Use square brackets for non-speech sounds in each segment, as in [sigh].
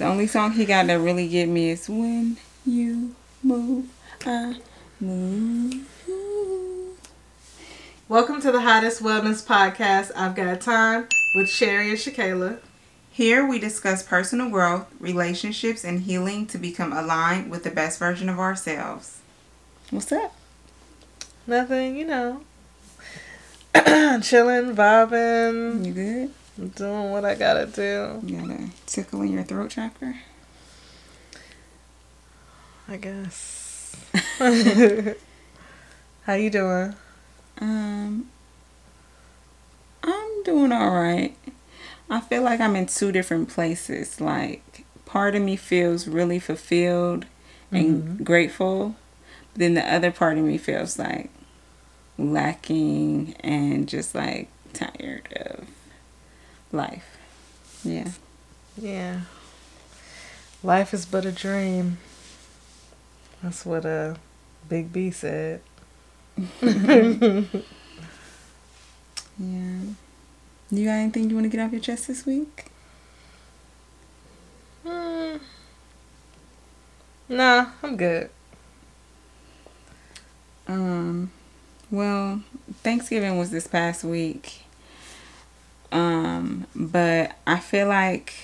The only song he got that really get me is When You Move, I Move. Welcome to the hottest wellness podcast. I've got time with Cherry and Shakayla. Here we discuss personal growth, relationships, and healing to become aligned with the best version of ourselves. What's up? Nothing, you know. [clears throat] Chilling, vibing. You good? Doing what I gotta do. You gotta tickle in your throat chakra? I guess. [laughs] [laughs] How you doing? Um, I'm doing all right. I feel like I'm in two different places. Like, part of me feels really fulfilled and Mhm. grateful, but then the other part of me feels like lacking and just like tired of life. Yeah. Yeah. Life is but a dream. That's what uh Big B said. [laughs] Yeah. You got anything you want to get off your chest this week? Hmm. Nah, I'm good. Um, well, Thanksgiving was this past week. Um, but I feel like,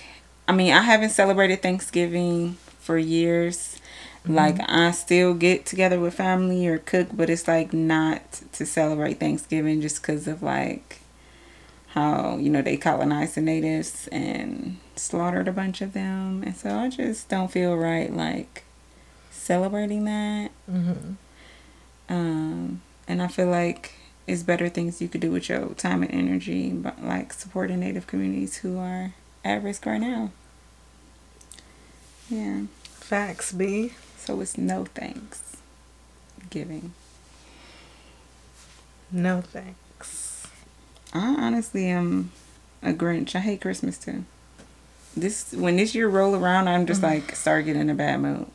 I mean, I haven't celebrated Thanksgiving for years. Like, I still get together with family or cook, but it's like not to celebrate Thanksgiving just because of like how, you know, they colonized the natives and slaughtered a bunch of them. And so I just don't feel right, like, celebrating that. Mm-hmm. Um, and I feel like it's better things you could do with your time and energy, but like supporting Native communities who are at risk right now. Yeah. Facts, B. So it's no thanks giving. No thanks. I honestly am a Grinch. I hate Christmas too. This when this year roll around, I'm just mm-hmm. like start getting in a bad mood.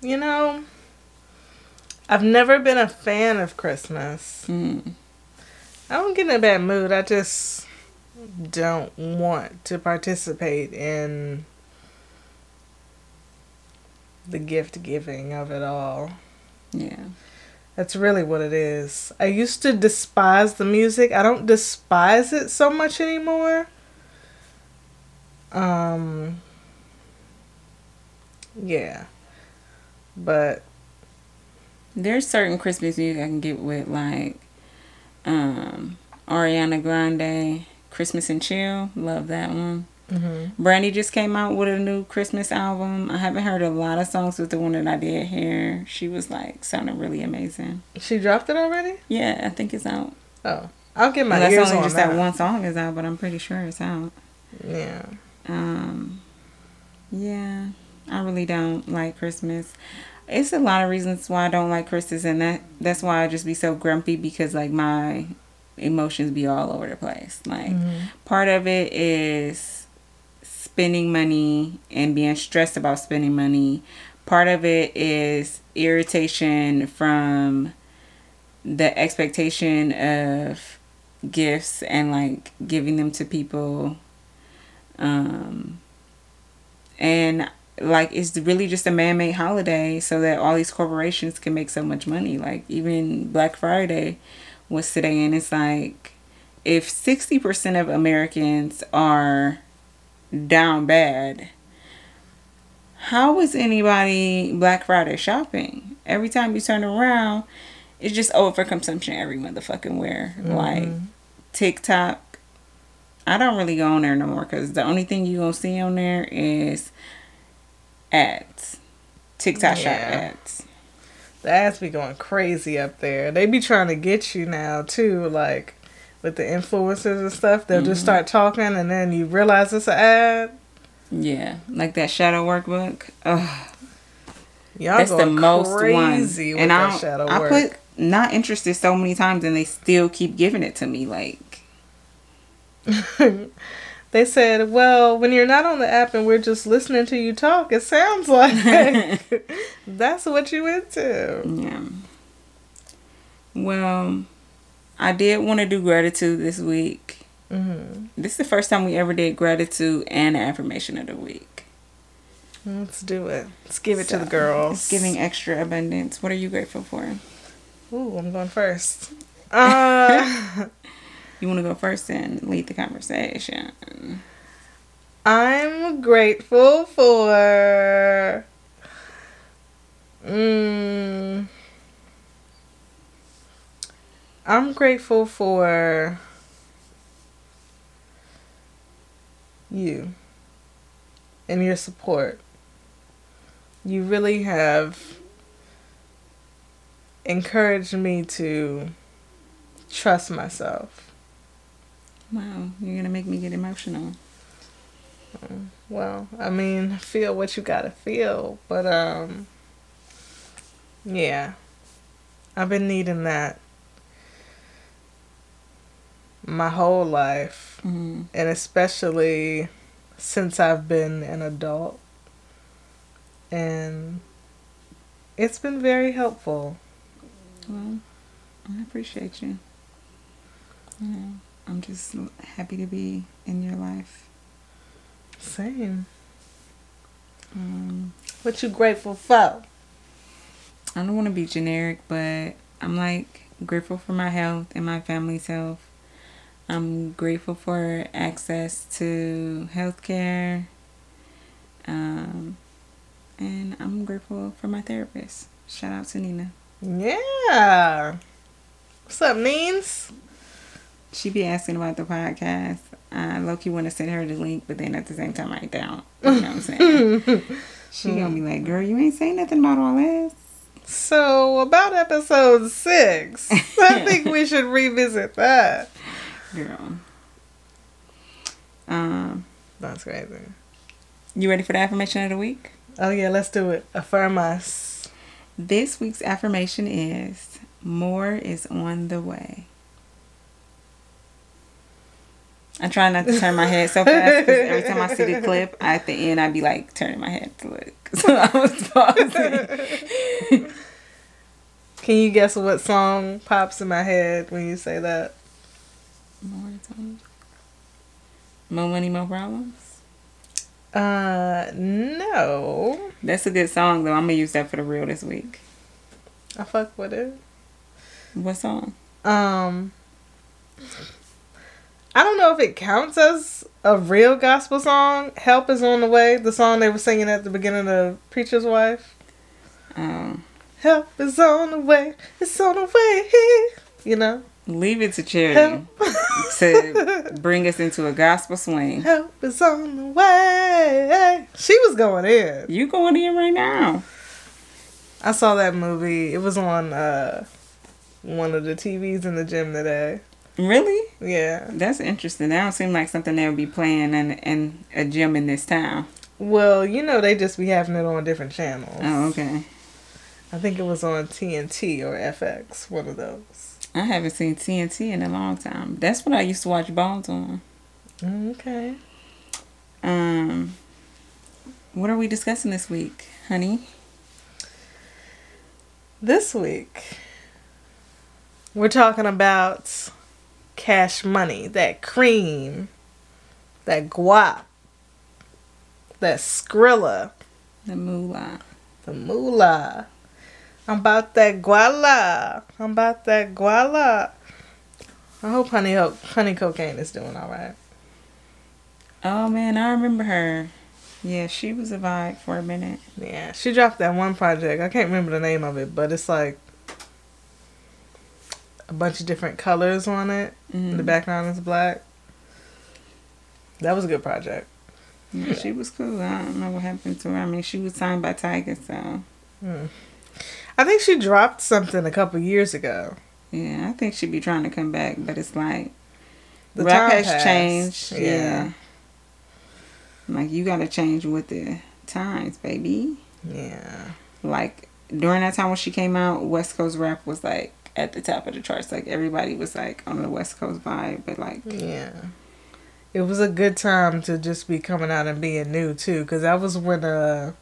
You know, I've never been a fan of Christmas. Mm. I don't get in a bad mood. I just don't want to participate in the gift giving of it all. Yeah. That's really what it is. I used to despise the music. I don't despise it so much anymore. Um yeah. But There's certain Christmas music I can get with like um Ariana Grande, Christmas and Chill. Love that one. mhm. Brandy just came out with a new Christmas album. I haven't heard a lot of songs with the one that I did hear. She was like sounding really amazing. she dropped it already? Yeah, I think it's out. Oh. I'll get my Well, that's only on just that. that one song is out, but I'm pretty sure it's out. Yeah. Um, yeah, I really don't like Christmas. It's a lot of reasons why I don't like Christmas, and that that's why I just be so grumpy because like my emotions be all over the place. Like Mhm. part of it is spending money and being stressed about spending money. Part of it is irritation from the expectation of gifts and like giving them to people um and like it's really just a man-made holiday so that all these corporations can make so much money. Like even black friday was today and it's like if 60% of americans are down bad how is anybody black friday shopping? Every time you turn around it's just overconsumption every motherfucking where. Mm-hmm. Like tiktok I don't really go on there no more because the only thing you gonna see on there is ads, TikTok shop Yeah. ads. The ads be going crazy up there. They be trying to get you now too, like with the influencers and stuff. They'll just Mm-hmm. start talking, and then you realize it's an ad. Yeah, like that shadow workbook. Ugh, Y'all that's the most crazy one. with And that I, shadow I put not interested so many times, and they still keep giving it to me. Like, [laughs] they said, "Well, when you're not on the app and we're just listening to you talk, it sounds like [laughs] [laughs] that's what you into." yeah. Well, I did want to do gratitude this week. Mm-hmm. This is the first time we ever did gratitude and affirmation of the week. Let's do it. Let's give it So, to the girls. Giving extra abundance. What are you grateful for? Ooh, I'm going first. Uh, [laughs] You want to go first and lead the conversation? I'm grateful for. Mm, I'm grateful for you and your support. You really have encouraged me to trust myself. Wow, you're gonna make me get emotional. Well, I mean, feel what you gotta feel, but um, yeah, I've been needing that my whole life, Mm, and especially since I've been an adult, and it's been very helpful. well, I appreciate you. Yeah, I'm just happy to be in your life. Same. Um, What you grateful for? I don't want to be generic, but I'm like grateful for my health and my family's health. I'm grateful for access to healthcare. Um, and I'm grateful for my therapist. Shout out to Nina. Yeah. What's up, Means? She be asking about the podcast. I low key want to send her the link, but then at the same time I don't. You know what I'm saying? [laughs] she gonna be like, "Girl, you ain't saying nothing about all this." So about episode six, I [laughs] think we should revisit that. Girl. Um, That's crazy. you ready for the affirmation of the week? Oh yeah, let's do it. Affirm us. This week's affirmation is more is on the way. I try not to turn my head so fast because every time I see the [laughs] clip, at the end I'd be like turning my head to look. [laughs] So I was pausing. Can you guess what song pops in my head when you say that? more, is on- more money, more problems. Uh, no. That's a good song though. I'm gonna use that for the reel this week. I fuck with it. What song? Um, I don't know if it counts as a real gospel song. Help is on the way. The song they were singing at the beginning of Preacher's Wife. Um, Help is on the way. It's on the way. You know. leave it to charity [laughs] to bring us into a gospel swing. Help is on the way. She was going in. You going in right now? I saw that movie. It was on uh one of the TVs in the gym today. Really? Yeah. That's interesting. That don't seem like something they would be playing in, in a gym in this town. Well, you know they just be having it on different channels. Oh, okay. I think it was on TNT or FX, one of those. I haven't seen TNT in a long time. That's what I used to watch Bones on. Okay. Um, what are we discussing this week, honey? This week we're talking about cash money, that cream, that guap, that Skrilla, The moolah. the moolah. I'm about that guala. I'm about that guala. I hope honey honey cocaine is doing all right. Oh man, I remember her. Yeah, she was a vibe for a minute. Yeah, she dropped that one project. I can't remember the name of it, but it's like a bunch of different colors on it. Mhm. The background is black. That was a good project. Yeah, she was cool. I don't know what happened to her. I mean, she was signed by Tyga, so Hmm. I think she dropped something a couple years ago. yeah, I think she'd be trying to come back, but it's like The rap has passed. changed. Yeah. Yeah. Like you gotta change with the times, baby. Yeah. Like during that time when she came out, West Coast rap was like at the top of the charts. Like everybody was like on the West Coast vibe, but like Yeah. It was a good time to just be coming out and being new too, because that was when uh,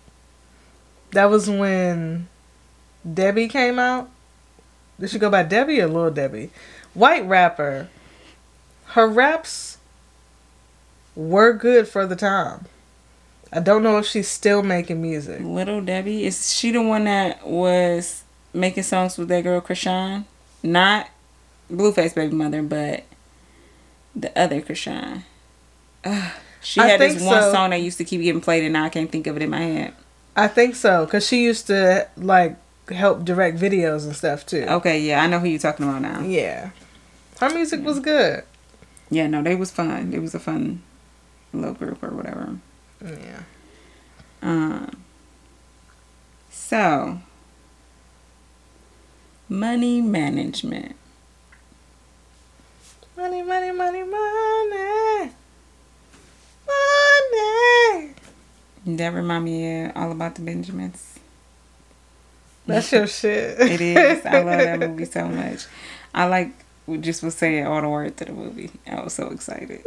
that was when Debbie came out. Did she go by Debbie or Little Debbie? White rapper. Her raps were good for the time. I don't know if she's still making music. Little Debbie is she the one that was making songs with that girl Kreayshawn. Not Blueface baby mother, but the other Kreayshawn. Ugh, she I had this one so. song that used to keep getting played, and now I can't think of it in my head. I think so, cause she used to like help direct videos and stuff too. Okay, yeah, I know who you're talking about now. Yeah, her music was good. Yeah, no, they was fun. It was a fun little group or whatever. Yeah. Um. So, money management. Money, money, money, money, money. That remind me of all about the Benjamins. That's your shit. It is. I love that [laughs] movie so much. I like we just was saying all the words to the movie. I was so excited.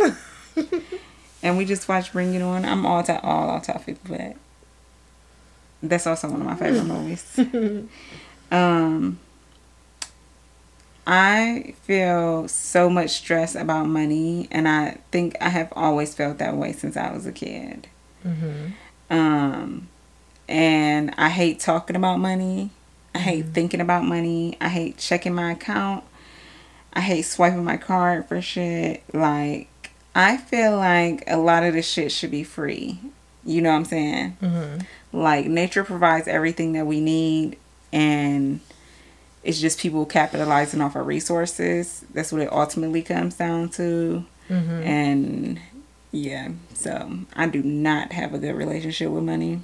[laughs] and we just watched Bring It On. I'm all to all off topic, but that's also one of my favorite [laughs] movies. Um, I feel so much stress about money, and I think I have always felt that way since I was a kid. hmm Um, and I hate talking about money. I hate thinking about money. I hate checking my account. I hate swiping my card for shit. Like, I feel like a lot of this shit should be free. You know what I'm saying? hmm Like, nature provides everything that we need, and it's just people capitalizing off our resources. That's what it ultimately comes down to. hmm And yeah, so I do not have a good relationship with money.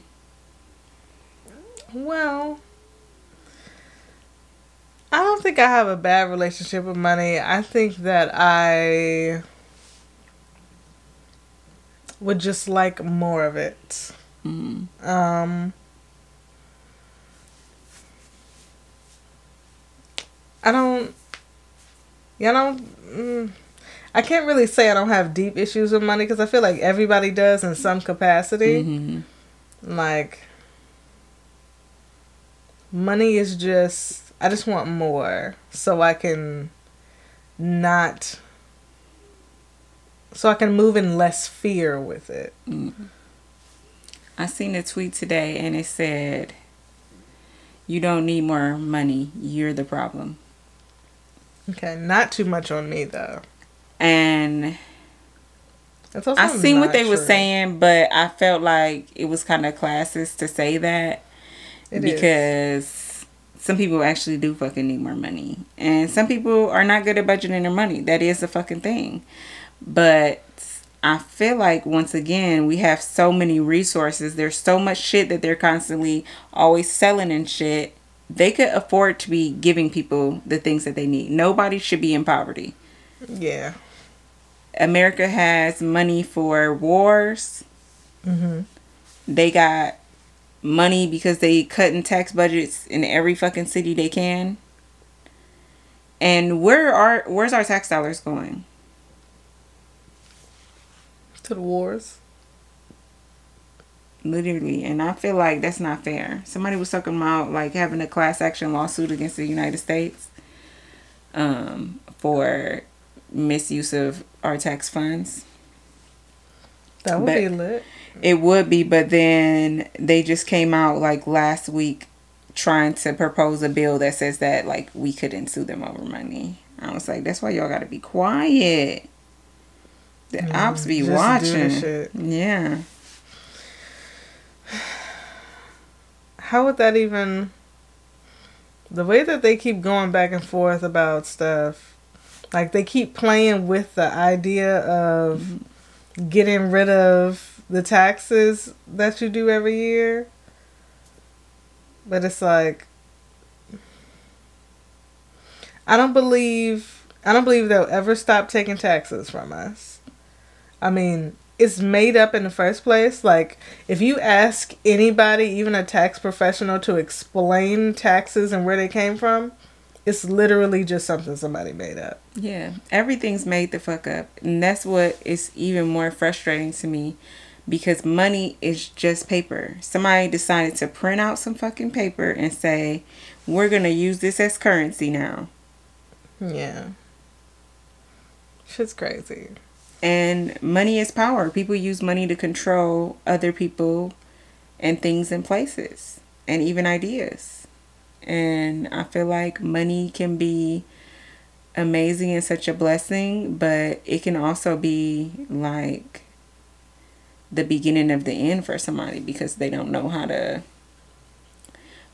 Well, I don't think I have a bad relationship with money. I think that I would just like more of it. Mm. Um, I don't. Yeah, I don't. Mm, I can't really say I don't have deep issues with money because I feel like everybody does in some capacity. hmm Like, money is just. I just want more so I can not. So I can move in less fear with it. I seen a tweet today and it said, "You don't need more money. You're the problem." Okay, not too much on me though. And also I seen what they were saying, but I felt like it was kind of classist to say that It is. because some people actually do fucking need more money, and some people are not good at budgeting their money. That is a fucking thing. But I feel like once again we have so many resources. There's so much shit that they're constantly always selling and shit. They could afford to be giving people the things that they need. Nobody should be in poverty. Yeah. America has money for wars. hmm They got money because they cutting tax budgets in every fucking city they can. And where are where's our tax dollars going? To the wars. Literally, and I feel like that's not fair. Somebody was talking about like having a class action lawsuit against the United States um, for misuse of our tax funds. That would But- be lit. It would be, but then they just came out like last week trying to propose a bill that says that like we couldn't sue them over money. I was like, that's why y'all gotta be quiet. The ops be the watching. Yeah. How would that even? The way that they keep going back and forth about stuff, like they keep playing with the idea of mm-hmm. getting rid of the taxes that you do every year. But it's like I don't believe I don't believe they'll ever stop taking taxes from us. I mean, it's made up in the first place. Like, if you ask anybody, even a tax professional, to explain taxes and where they came from, it's literally just something somebody made up. Yeah. Everything's made the fuck up. And that's what is even more frustrating to me because money is just paper. Somebody decided to print out some fucking paper and say, we're going to use this as currency now. Yeah. Shit's crazy. And money is power. People use money to control other people and things and places and even ideas. And I feel like money can be amazing and such a blessing, but it can also be like the beginning of the end for somebody because they don't know how to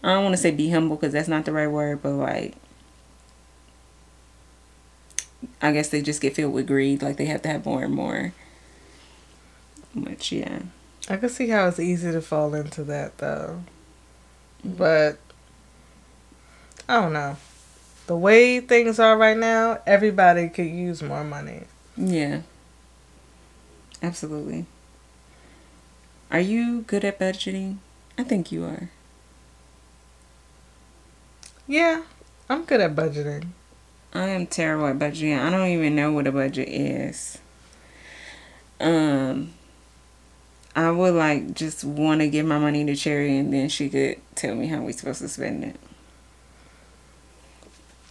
I don't want to say be humble because that's not the right word, but like I guess they just get filled with greed, like they have to have more and more. But yeah. I can see how it's easy to fall into that though. But I don't know. The way things are right now, everybody could use more money. Yeah. Absolutely. Are you good at budgeting? I think you are. Yeah, I'm good at budgeting. I am terrible at budgeting. I don't even know what a budget is. Um I would like just want to give my money to Cherry and then she could tell me how we supposed to spend it.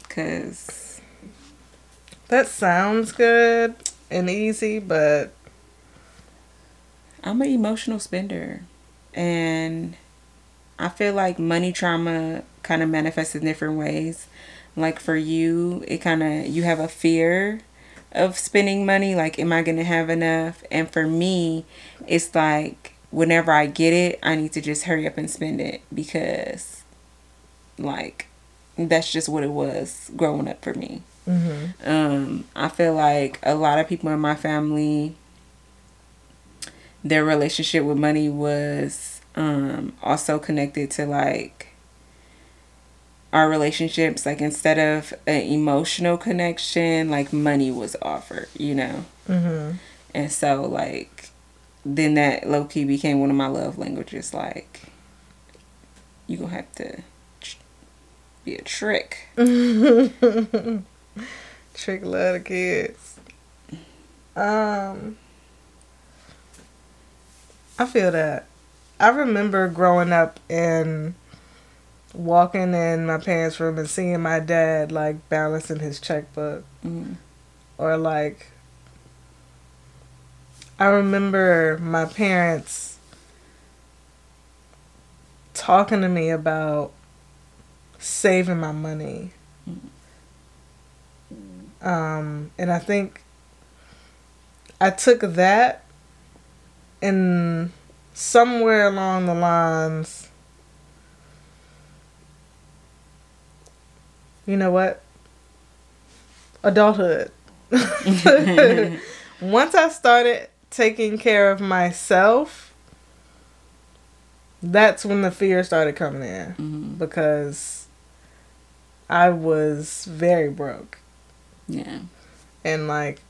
Cause that sounds good and easy, but I'm an emotional spender, and I feel like money trauma kind of manifests in different ways. Like for you, it kind of you have a fear of spending money like am i going to have enough and for me it's like whenever i get it i need to just hurry up and spend it because like that's just what it was growing up for me mm-hmm. um, i feel like a lot of people in my family their relationship with money was um, also connected to like our relationships like instead of an emotional connection like money was offered you know? Mm-hmm. and so like then that low-key became one of my love languages like you gonna have to tr- be a trick. [laughs] Trick a lot of kids. Um i feel that. I remember growing up in walking in my parents' room and seeing my dad like balancing his checkbook, mm-hmm. or like I remember my parents talking to me about saving my money. Mm-hmm. Um, and I think I took that and somewhere along the lines you know what? Adulthood. [laughs] [laughs] Once I started taking care of myself, that's when the fear started coming in mm-hmm. because I was very broke. Yeah. And like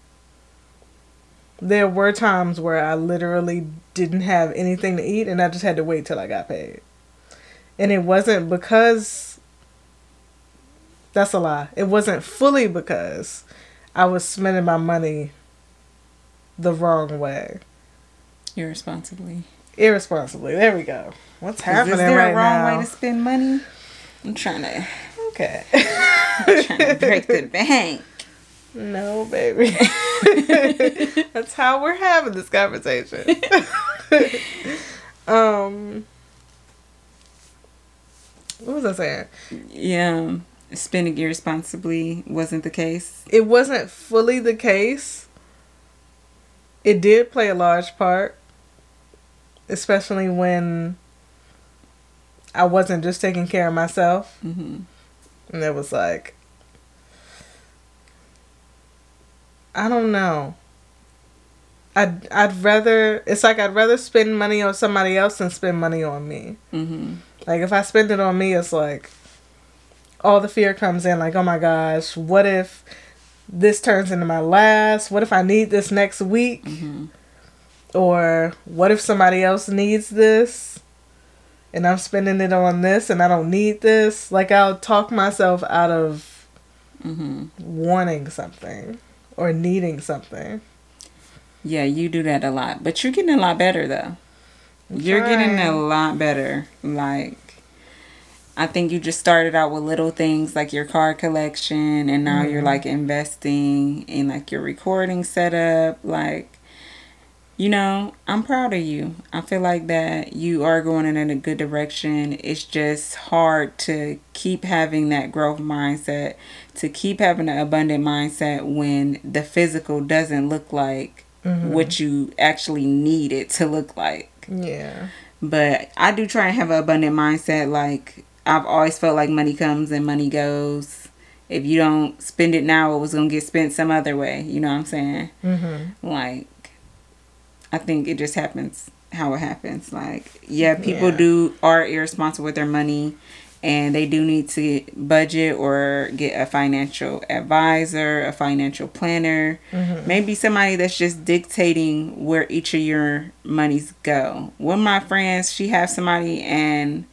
there were times where I literally didn't have anything to eat and I just had to wait till I got paid. And it wasn't because that's a lie. It wasn't fully because I was spending my money the wrong way. Irresponsibly. Irresponsibly. There we go. What's happening Is there right a wrong now? way to spend money? I'm trying to. Okay. [laughs] I'm trying to break the bank. No, baby. [laughs] That's how we're having this conversation. [laughs] um. What was I saying? Yeah spending irresponsibly wasn't the case? It wasn't fully the case. It did play a large part, especially when I wasn't just taking care of myself. Mm-hmm. And it was like, I don't know. I'd I'd rather it's like I'd rather spend money on somebody else than spend money on me. Mm-hmm. Like if I spend it on me, it's like all the fear comes in like, oh my gosh, what if this turns into my last? What if I need this next week? Mm-hmm. Or what if somebody else needs this and I'm spending it on this and I don't need this? Like, I'll talk myself out of mm-hmm. wanting something or needing something. Yeah, you do that a lot. But you're getting a lot better, though. You're getting a lot better. Like, I think you just started out with little things like your card collection and now mm-hmm. you're like investing in like your recording setup. Like, you know, I'm proud of you. I feel like that you are going in a good direction. It's just hard to keep having that growth mindset, to keep having an abundant mindset when the physical doesn't look like mm-hmm. what you actually need it to look like. Yeah. But I do try and have an abundant mindset. Like, I've always felt like money comes and money goes. If you don't spend it now, it was gonna get spent some other way. You know what I'm saying? Mm-hmm. Like, I think it just happens how it happens. Like, yeah, people yeah. do are irresponsible with their money, and they do need to budget or get a financial advisor, a financial planner, mm-hmm. maybe somebody that's just dictating where each of your monies go. One of my friends, she has somebody and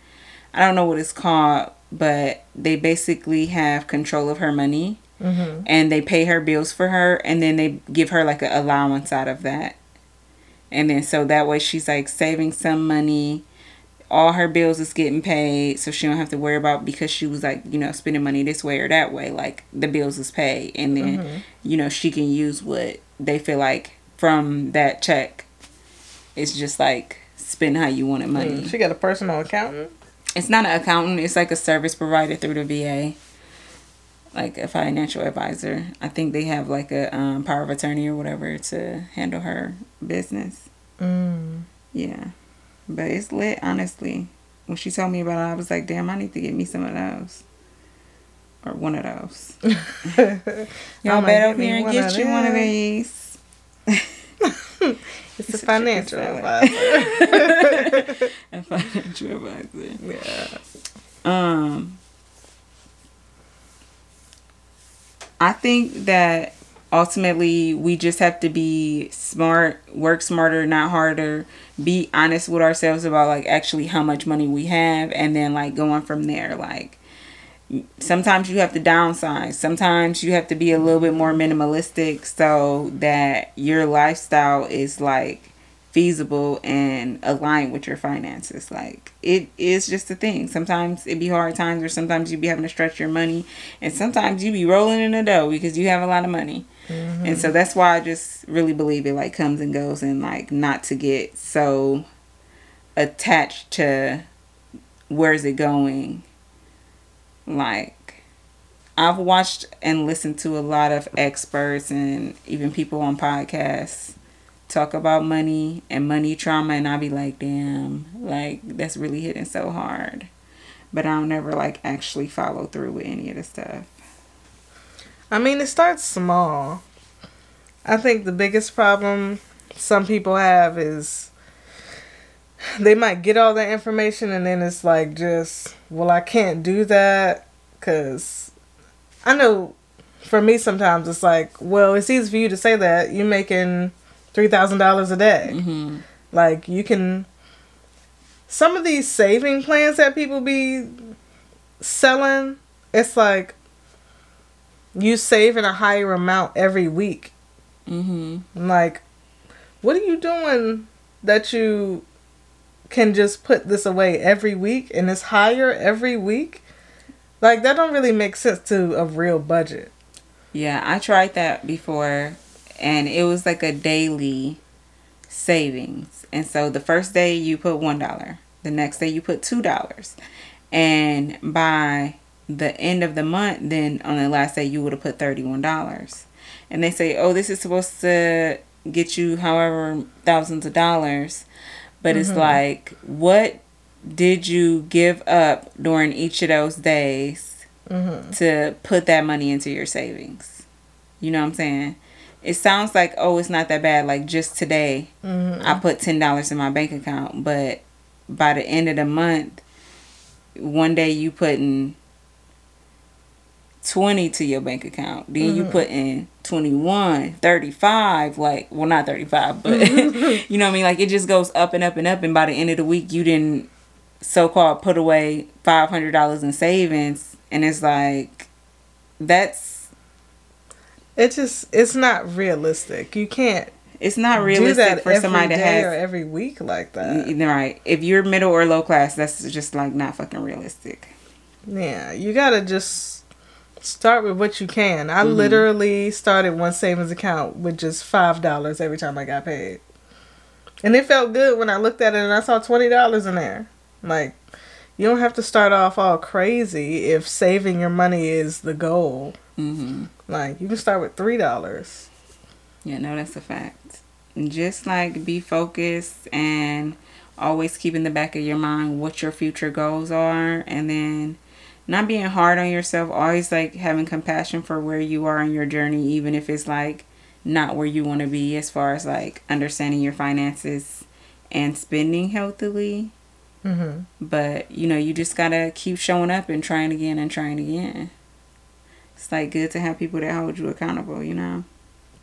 I don't know what it's called, but they basically have control of her money. Mm-hmm. And they pay her bills for her, and then they give her like an allowance out of that. And then so that way she's like saving some money. All her bills is getting paid, so she don't have to worry about because she was like, you know, spending money this way or that way. Like the bills is paid, and then mm-hmm. you know she can use what they feel like from that check. It's just like spend how you want it money. Mm, she got a personal accountant it's not an accountant. It's like a service provider through the va like a financial advisor. I think they have like a um, power of attorney or whatever to handle her business. Mm. yeah. But it's lit honestly. When she told me about it i was like damn i need to get me some of those. Or one of those. [laughs] Y'all better over here and get you one of these It's, a, financial advisor. [laughs] [laughs] a financial advisor. Yeah. Um. I think that ultimately we just have to be smart, work smarter, not harder, be honest with ourselves about like actually how much money we have and then like going from there like sometimes you have to downsize. Sometimes you have to be a little bit more minimalistic so that your lifestyle is like feasible and aligned with your finances. Like it is just a thing. Sometimes it be hard times or sometimes you be having to stretch your money and sometimes you be rolling in the dough because you have a lot of money. Mm-hmm. And so that's why I just really believe it like comes and goes and like not to get so attached to where's it going like, I've watched and listened to a lot of experts and even people on podcasts talk about money and money trauma, and I'll be like, damn, like, that's really hitting so hard. But I'll never like actually follow through with any of the stuff. I mean, it starts small. I think the biggest problem some people have is [laughs] they might get all that information and then it's like just well i can't do that because i know for me sometimes it's like well it's easy for you to say that you're making $3000 a day mm-hmm. like you can some of these saving plans that people be selling it's like you saving a higher amount every week mm-hmm. like what are you doing that you can just put this away every week and it's higher every week. Like that don't really make sense to a real budget. Yeah, I tried that before and it was like a daily savings. And so the first day you put $1, the next day you put $2. And by the end of the month, then on the last day you would have put $31. And they say, "Oh, this is supposed to get you however thousands of dollars." But mm-hmm. it's like, what did you give up during each of those days mm-hmm. to put that money into your savings? You know what I'm saying? It sounds like, oh, it's not that bad. Like just today, mm-hmm. I put $10 in my bank account. But by the end of the month, one day you putting 20 to your bank account. Then mm-hmm. you put in 21, 35, like, well, not 35, but [laughs] you know what I mean? Like, it just goes up and up and up. And by the end of the week, you didn't so called put away $500 in savings. And it's like, that's. It just, it's not realistic. You can't. It's not realistic for somebody to have every week like that. Right. If you're middle or low class, that's just like not fucking realistic. Yeah, you gotta just start with what you can. I Mhm. literally started one savings account with just five dollars every time I got paid, and it felt good when I looked at it and I saw twenty dollars in there. Like, you don't have to start off all crazy if saving your money is the goal. Mm-hmm. Like, you can start with three dollars. Yeah, no, that's a fact. Just like be focused and always keep in the back of your mind what your future goals are and then not being hard on yourself, always like having compassion for where you are in your journey, even if it's like not where you want to be as far as like understanding your finances and spending healthily. Mm-hmm. But you know, you just gotta keep showing up and trying again and trying again. It's like good to have people that hold you accountable, you know?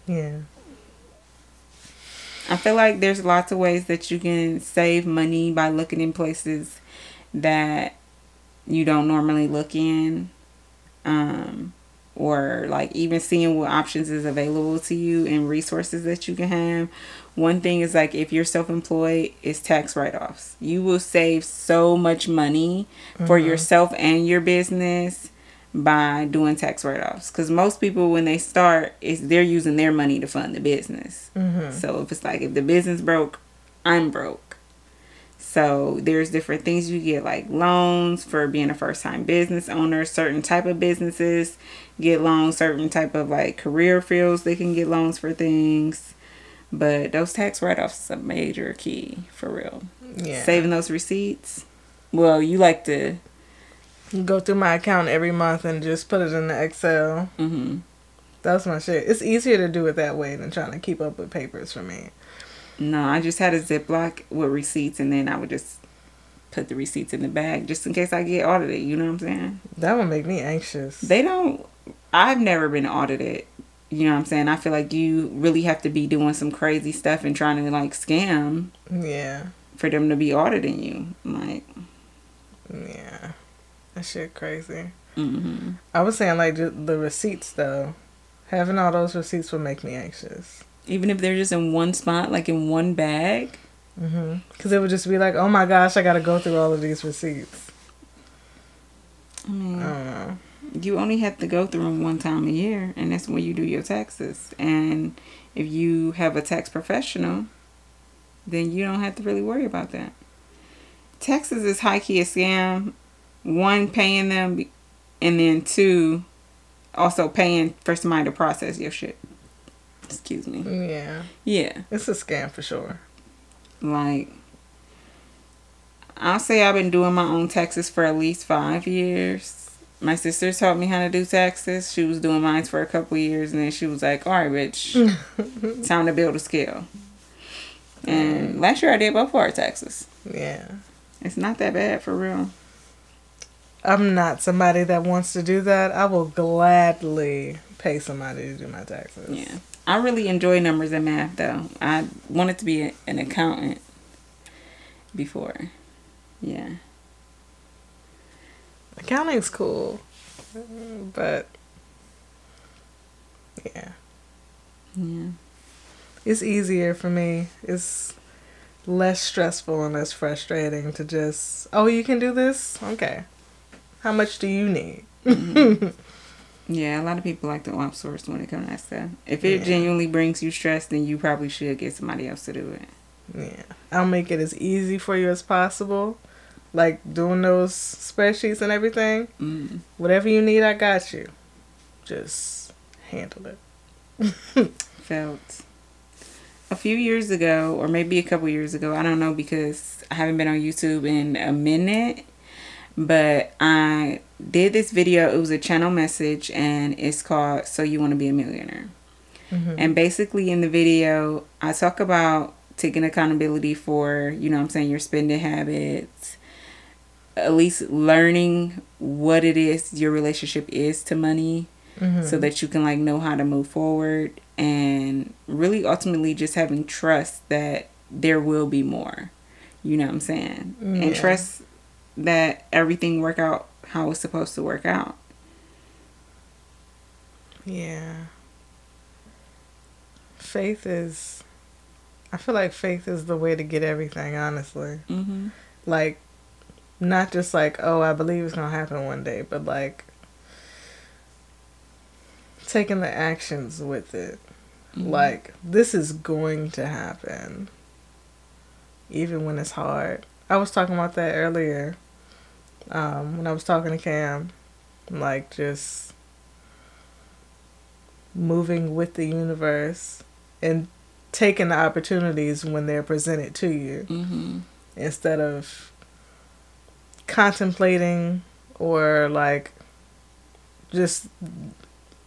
Yeah. I feel like there's lots of ways that you can save money by looking in places that you don't normally look in. Um, or like even seeing what options is available to you and resources that you can have. One thing is like if you're self-employed, is tax write-offs. You will save so much money for Mhm. yourself and your business by doing tax write-offs because most people when they start is they're using their money to fund the business Mm-hmm. so if it's like if the business broke, I'm broke. So there's different things you get like loans for being a first time business owner. Certain type of businesses get loans. Certain type of like career fields they can get loans for things. But those tax write offs is a major key for real. Yeah. Saving those receipts. Well, you like to. Go through my account every month and just put it in the Excel. hmm That's my shit. It's easier to do it that way than trying to keep up with papers for me. No, I just had a Ziploc with receipts, and then I would just put the receipts in the bag just in case I get audited. You know what I'm saying? That would make me anxious. They don't. I've never been audited. You know what I'm saying? I feel like you really have to be doing some crazy stuff and trying to like scam yeah. for them to be auditing you. Like, Yeah. That shit crazy. hmm I was saying like the receipts though. Having all those receipts would make me anxious. Even if they're just in one spot, like in one bag. Mm-hmm. Because it would just be like, oh my gosh, I got to go through all of these receipts. I mean, I you only have to go through them one time a year, and that's when you do your taxes. And if you have a tax professional, then you don't have to really worry about that. Taxes is high key a scam. One, paying them, and then two, also paying for somebody to process your shit. Excuse me. Yeah. Yeah. It's a scam for sure. Like, I'll say I've been doing my own taxes for at least five years. My sister taught me how to do taxes. She was doing mine for a couple years, and then she was like, "All right, bitch, [laughs] time to build a skill." And last year I did both of our taxes. Yeah. It's not that bad for real. I'm not somebody that wants to do that. I will gladly pay somebody to do my taxes. Yeah, I really enjoy numbers and math, though. I wanted to be a, an accountant before. Yeah. Accounting's cool. But yeah. Yeah. It's easier for me. It's less stressful and less frustrating to just, oh, you can do this? Okay. How much do you need? Mm-hmm. [laughs] Yeah, a lot of people like to outsource when it comes to that stuff. If it Yeah. genuinely brings you stress, then you probably should get somebody else to do it. Yeah. I'll make it as easy for you as possible. Like doing those spreadsheets and everything. Mm. Whatever you need, I got you. Just handle it. [laughs] Felt a few years ago, or maybe a couple years ago, I don't know because I haven't been on YouTube in a minute. But I did this video. It was a channel message, and it's called "So You Want to Be a Millionaire." Mhm. And basically, in the video, I talk about taking accountability for, you know what I'm saying, your spending habits, at least learning what it is your relationship is to money Mhm. so that you can like know how to move forward and really ultimately just having trust that there will be more. You know what I'm saying? And trust that everything work out how it's supposed to work out. Yeah. Faith is. I feel like faith is the way to get everything, honestly. Mm-hmm. Like, not just like, oh, I believe it's gonna happen one day, but like taking the actions with it. Mm-hmm. Like this is going to happen, even when it's hard. I was talking about that earlier um, when I was talking to Cam, like just moving with the universe and taking the opportunities when they're presented to you mm-hmm. instead of contemplating or like just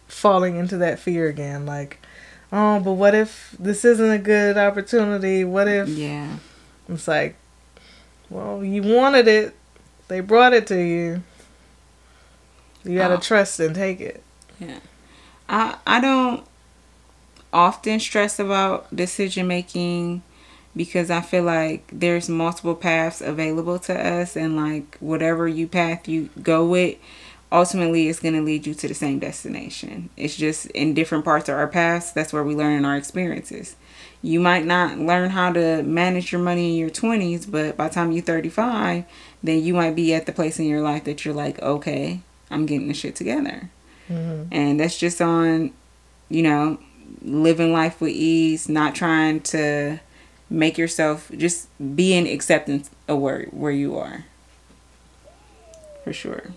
falling into that fear again like oh but what if this isn't a good opportunity what if yeah it's like well you wanted it they brought it to you you gotta oh. trust and take it yeah i i don't often stress about decision making because I feel like there's multiple paths available to us and like whatever you path you go with ultimately it's going to lead you to the same destination. It's just in different parts of our past that's where we learn in our experiences. You might not learn how to manage your money in your 20s, but by the time you're 35, then you might be at the place in your life that you're like, "Okay, I'm getting the shit together." Mm-hmm. And that's just on you know, living life with ease, not trying to make yourself just be in acceptance of where where you are. For sure.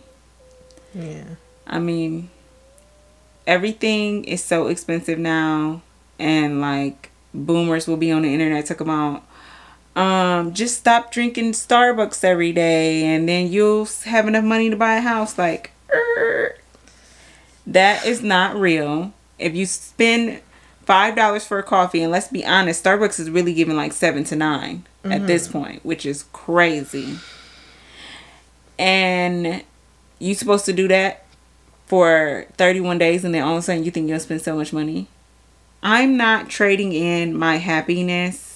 Yeah. I mean, everything is so expensive now, and like boomers will be on the internet talking about, um, just stop drinking Starbucks every day, and then you'll have enough money to buy a house. Like, er, that is not real. If you spend five dollars for a coffee, and let's be honest, Starbucks is really giving like seven to 9 mm-hmm. at this mm-hmm. point, which is crazy. And you supposed to do that for 31 days and then all of a sudden you think you'll spend so much money. I'm not trading in my happiness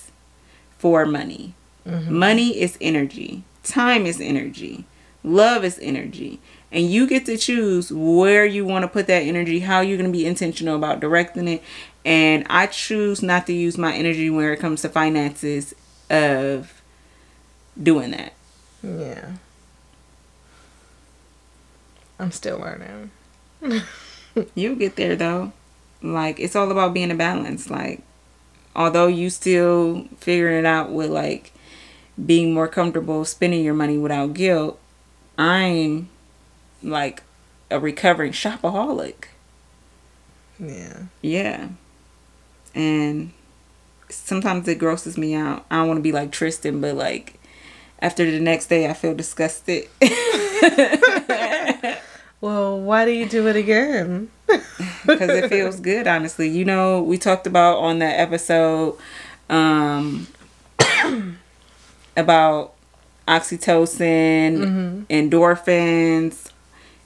for money. Mm-hmm. Money is energy. Time is energy. Love is energy. And you get to choose where you want to put that energy, how you're going to be intentional about directing it. And I choose not to use my energy when it comes to finances of doing that. Yeah. I'm still learning. [laughs] You'll get there though. Like it's all about being a balance. Like although you still figuring it out with like being more comfortable spending your money without guilt, I'm like a recovering shopaholic. Yeah. Yeah. And sometimes it grosses me out. I don't want to be like Tristan, but like after the next day I feel disgusted. [laughs] [laughs] Well, why do you do it again? Because it feels good, honestly. You know, we talked about on that episode um, [coughs] about oxytocin, mm-hmm. endorphins.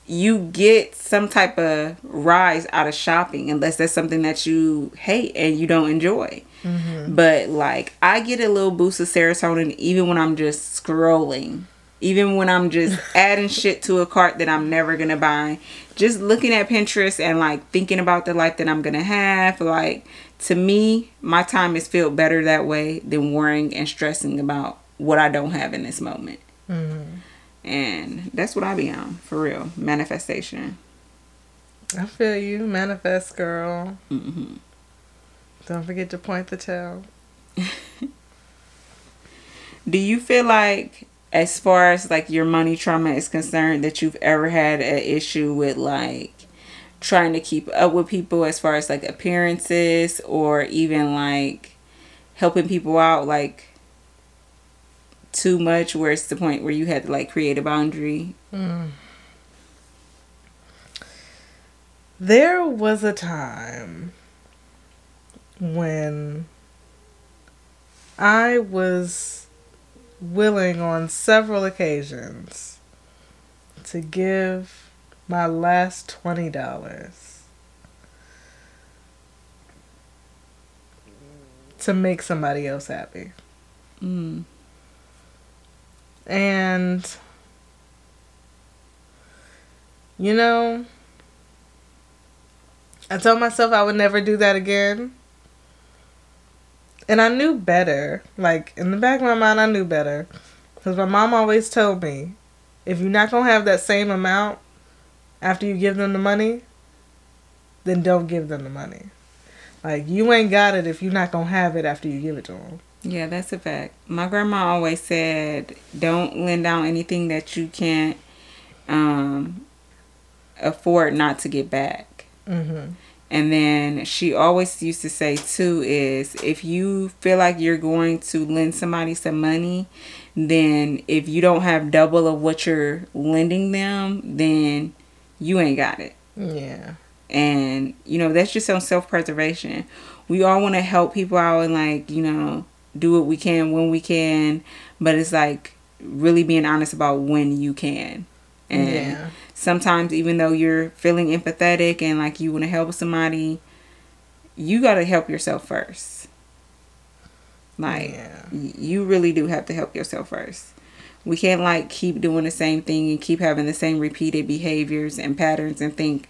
You get some type of rise out of shopping, unless that's something that you hate and you don't enjoy. Mm-hmm. But like, I get a little boost of serotonin even when I'm just scrolling even when I'm just [laughs] adding shit to a cart that I'm never gonna buy. Just looking at Pinterest and like thinking about the life that I'm gonna have. Like to me, my time is filled better that way than worrying and stressing about what I don't have in this moment. Mm-hmm. And that's what I be on for real. Manifestation. I feel you, manifest girl. Mm-hmm. Don't forget to point the tail. [laughs] Do you feel like as far as like your money trauma is concerned that you've ever had an issue with like trying to keep up with people as far as like appearances or even like helping people out like too much where it's the point where you had to like create a boundary mm. there was a time when i was willing on several occasions to give my last $20 to make somebody else happy. Mm. And, you know, I told myself I would never do that again. And I knew better. Like, in the back of my mind, I knew better. Because my mom always told me, if you're not gonna have that same amount after you give them the money, then don't give them the money. Like you ain't got it if you're not gonna have it after you give it to them. Yeah, that's a fact. My grandma always said, "Don't lend out anything that you can't um, afford not to get back." Mm-hmm. And then she always used to say too is if you feel like you're going to lend somebody some money, then if you don't have double of what you're lending them, then you ain't got it. Yeah. And you know, that's just on self-preservation. We all want to help people out and like, you know, do what we can when we can, but it's like really being honest about when you can. And yeah. Sometimes even though you're feeling empathetic and like you want to help somebody, you got to help yourself first. Like Yeah. you really do have to help yourself first. We can't like keep doing the same thing and keep having the same repeated behaviors and patterns and think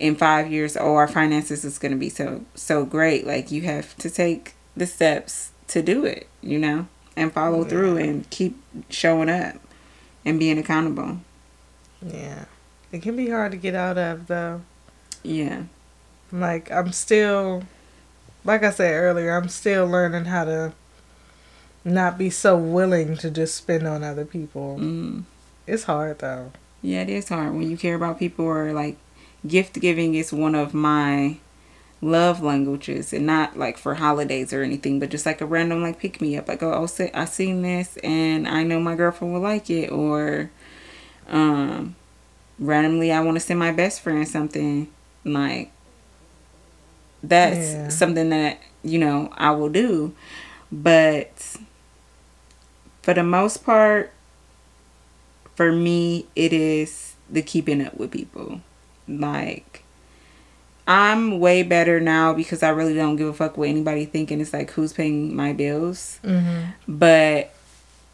in 5 years oh our finances is going to be so so great. Like you have to take the steps to do it, you know, and follow through and keep showing up and being accountable. Yeah. It can be hard to get out of though. Yeah. Like I'm still like I said earlier, I'm still learning how to not be so willing to just spend on other people. Mm. It's hard though. Yeah, it is hard when you care about people or like gift giving is one of my love languages and not like for holidays or anything, but just like a random like pick me up. Like oh, I'll say I seen this and I know my girlfriend will like it or um randomly I want to send my best friend something like that's Yeah. something that you know I will do, but for the most part, for me, it is the keeping up with people. Like, I'm way better now because I really don't give a fuck what anybody thinking. It's like who's paying my bills. Mm-hmm. But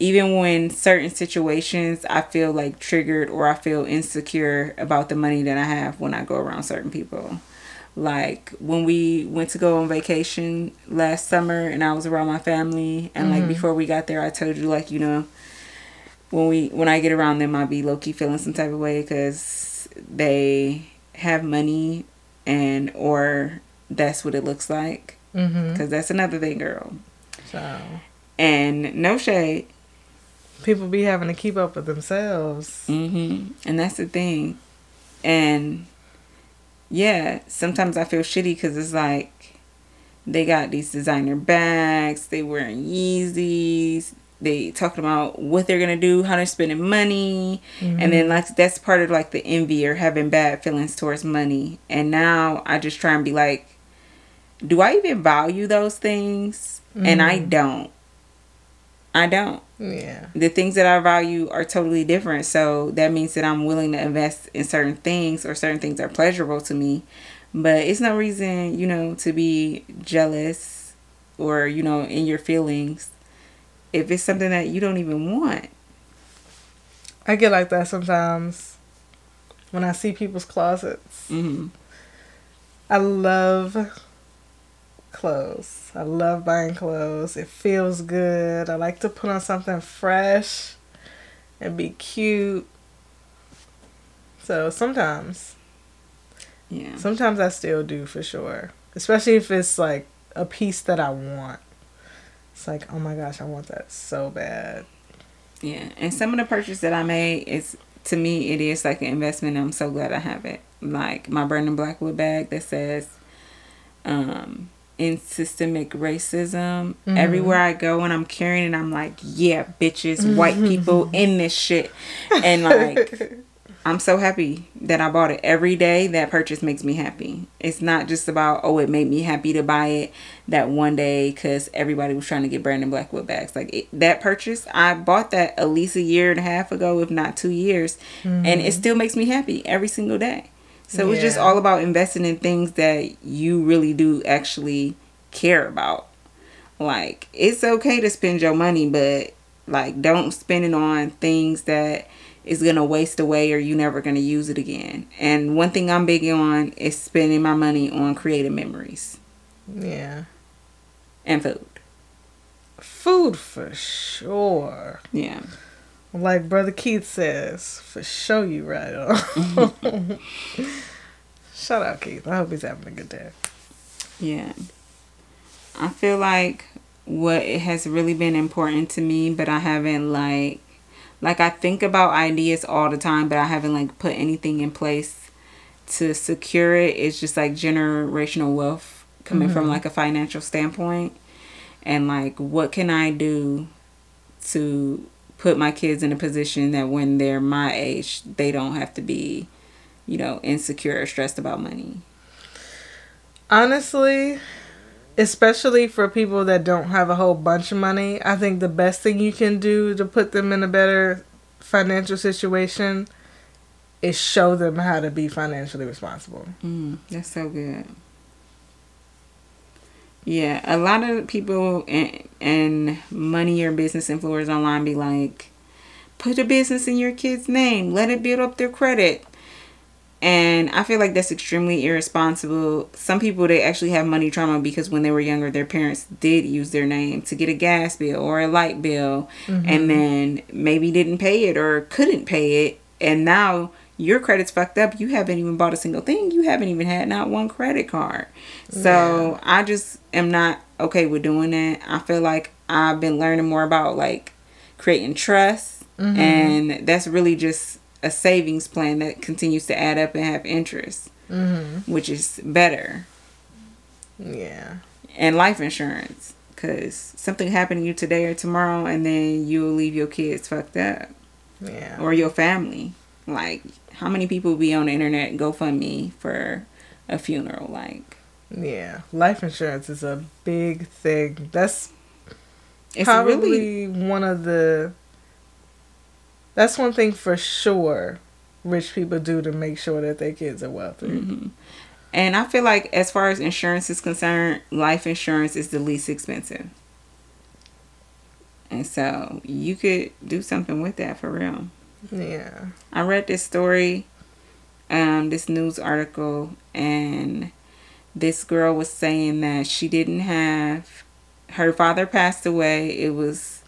even when certain situations I feel like triggered or I feel insecure about the money that I have when I go around certain people. Like when we went to go on vacation last summer and I was around my family and like Mhm. before we got there I told you like you know when we when I get around them I be low key feeling some type of way cuz they have money and or that's what it looks like Mm-hmm. cuz that's another thing girl. So And no shade people be having to keep up with themselves. hmm And that's the thing. And yeah, sometimes I feel shitty because it's like they got these designer bags, they wearing Yeezys, they talking about what they're gonna do, how they're spending money, and then like that's part of like the envy or having bad feelings towards money. And now I just try and be like, do I even value those things? And I don't. I don't Yeah. the things that I value are totally different. So that means that I'm willing to invest in certain things or certain things are pleasurable to me. But it's no reason, you know, to be jealous or, you know, in your feelings if it's something that you don't even want. I get like that sometimes when I see people's closets. hmm I love clothes. I love buying clothes. It feels good. I like to put on something fresh and be cute. So sometimes, Yeah. sometimes I still do for sure. Especially if it's like a piece that I want. It's like, oh my gosh, I want that so bad. Yeah. And some of the purchase that I made is to me it is like an investment. I'm so glad I have it. Like my Brandon Blackwood bag that says um in systemic racism. Mhm. Everywhere I go and I'm carrying it, I'm like, yeah, bitches, white people in this shit. And like [laughs] I'm so happy that I bought it. Every day that purchase makes me happy. It's not just about, oh, it made me happy to buy it that one day because everybody was trying to get Brandon Blackwood bags. Like it, that purchase, I bought that at least a year and a half ago, if not two years. And it still makes me happy every single day. So it's just all about investing in things that you really do actually care about. Like it's okay to spend your money, but like don't spend it on things that is gonna waste away or you never gonna use it again. And one thing I'm big on is spending my money on creative memories yeah. and food. Food for sure. Yeah. Like Brother Keith says, for sure you right on. [laughs] Shout out Keith. I hope he's having a good day. Yeah. I feel like what it has really been important to me, but I haven't like like I think about ideas all the time, but I haven't like put anything in place to secure it. It's just like generational wealth coming mm-hmm. from like a financial standpoint. And like what can I do to put my kids in a position that when they're my age, they don't have to be, you know, insecure or stressed about money. Honestly, especially for people that don't have a whole bunch of money, I think the best thing you can do to put them in a better financial situation is show them how to be financially responsible. Mm, that's so good. Yeah, a lot of people and, and money or business influencers online be like, put a business in your kid's name, let it build up their credit. And I feel like that's extremely irresponsible. Some people they actually have money trauma because when they were younger, their parents did use their name to get a gas bill or a light bill, mm-hmm. and then maybe didn't pay it or couldn't pay it, and now your credit's fucked up. You haven't even bought a single thing. You haven't even had not one credit card. So yeah. I just am not okay with doing that. I feel like I've been learning more about like creating trust, mm-hmm. and that's really just a savings plan that continues to add up and have interest, mm-hmm. which is better. Yeah. And life insurance, because something happened to you today or tomorrow, and then you'll leave your kids fucked up. Yeah. Or your family. Like, how many people be on the internet GoFundMe for a funeral? Like, yeah, life insurance is a big thing. That's it's probably really... one of the that's one thing for sure rich people do to make sure that their kids are wealthy. Mm-hmm. And I feel like, as far as insurance is concerned, life insurance is the least expensive. And so you could do something with that for real. Yeah. I read this story, um, this news article, and this girl was saying that she didn't have her father passed away. It was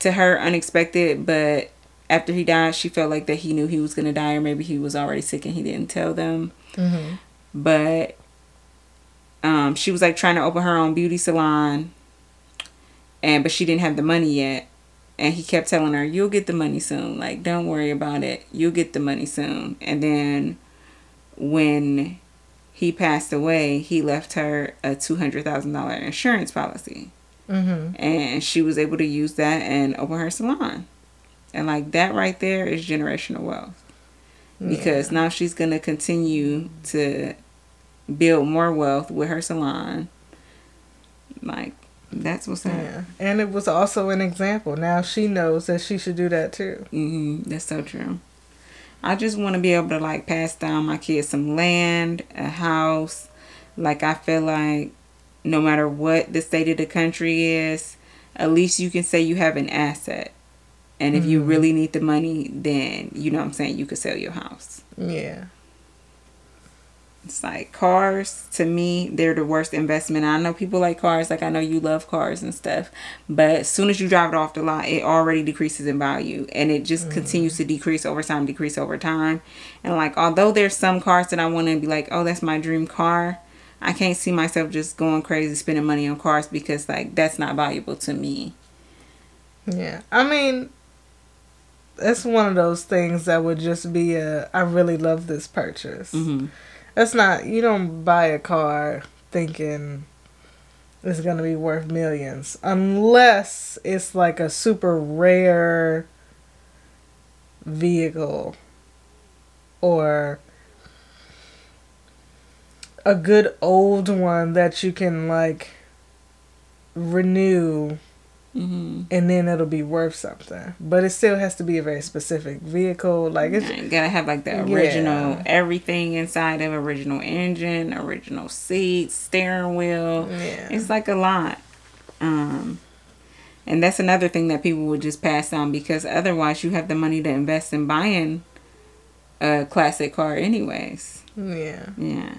to her unexpected, but after he died, she felt like that he knew he was gonna die, or maybe he was already sick and he didn't tell them. Mm-hmm. But um, she was like trying to open her own beauty salon, and but she didn't have the money yet. And he kept telling her, "You'll get the money soon. Like, don't worry about it. You'll get the money soon." And then when he passed away, he left her a two hundred thousand dollar insurance policy. Mm-hmm. And she was able to use that and open her salon. And like that right there is generational wealth. Yeah. Because now she's going to continue to build more wealth with her salon. Like that's what's up. Yeah. And it was also an example. Now she knows that she should do that too. Mm-hmm. That's so true. I just want to be able to like pass down my kids some land, a house. Like I feel like no matter what the state of the country is, at least you can say you have an asset. And if mm-hmm. you really need the money, then you know what I'm saying, you could sell your house. Yeah. It's like cars to me, they're the worst investment. I know people like cars, like I know you love cars and stuff, but as soon as you drive it off the lot, it already decreases in value and it just mm. continues to decrease over time, decrease over time. And like although there's some cars that I want to be like, "Oh, that's my dream car." I can't see myself just going crazy spending money on cars because like that's not valuable to me. Yeah. I mean that's one of those things that would just be a I really love this purchase. Mm-hmm. That's not you don't buy a car thinking it's to be worth millions unless it's like a super rare vehicle or a good old one that you can like renew mm-hmm. and then it'll be worth something. But it still has to be a very specific vehicle. Like it's you gotta have like the original yeah. everything inside of original engine original seats steering wheel. Yeah. it's like a lot. Um and that's another thing that people would just pass on because otherwise you have the money to invest in buying a classic car anyways. Yeah. Yeah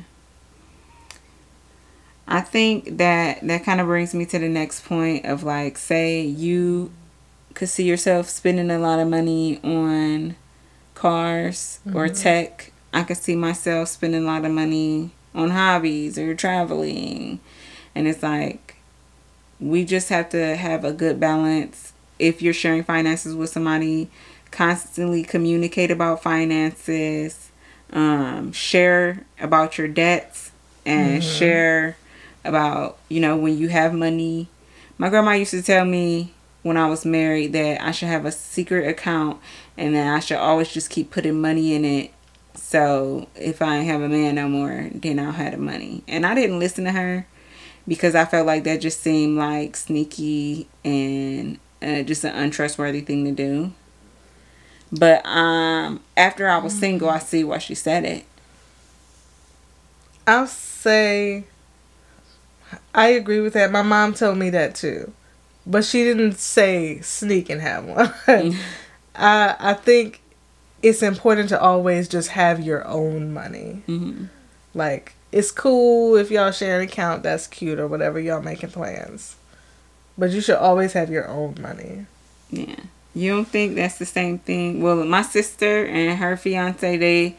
I think that that kind of brings me to the next point of like, say you could see yourself spending a lot of money on cars or tech. I could see myself spending a lot of money on hobbies or traveling. And it's like we just have to have a good balance. If you're sharing finances with somebody, constantly communicate about finances, um, share about your debts, and share about, you know, when you have money. My grandma used to tell me when I was married that I should have a secret account and that I should always just keep putting money in it. So if I ain't have a man no more, then I'll have the money. And I didn't listen to her because I felt like that just seemed like sneaky and uh, just an untrustworthy thing to do. But um, after I was single, I see why she said it. I'll say I agree with that. My mom told me that too. But she didn't say sneak and have one. [laughs] I I think it's important to always just have your own money. hmm Like it's cool if y'all share an account, that's cute or whatever y'all making plans. But you should always have your own money. Yeah. You don't think that's the same thing? Well, my sister and her fiance, they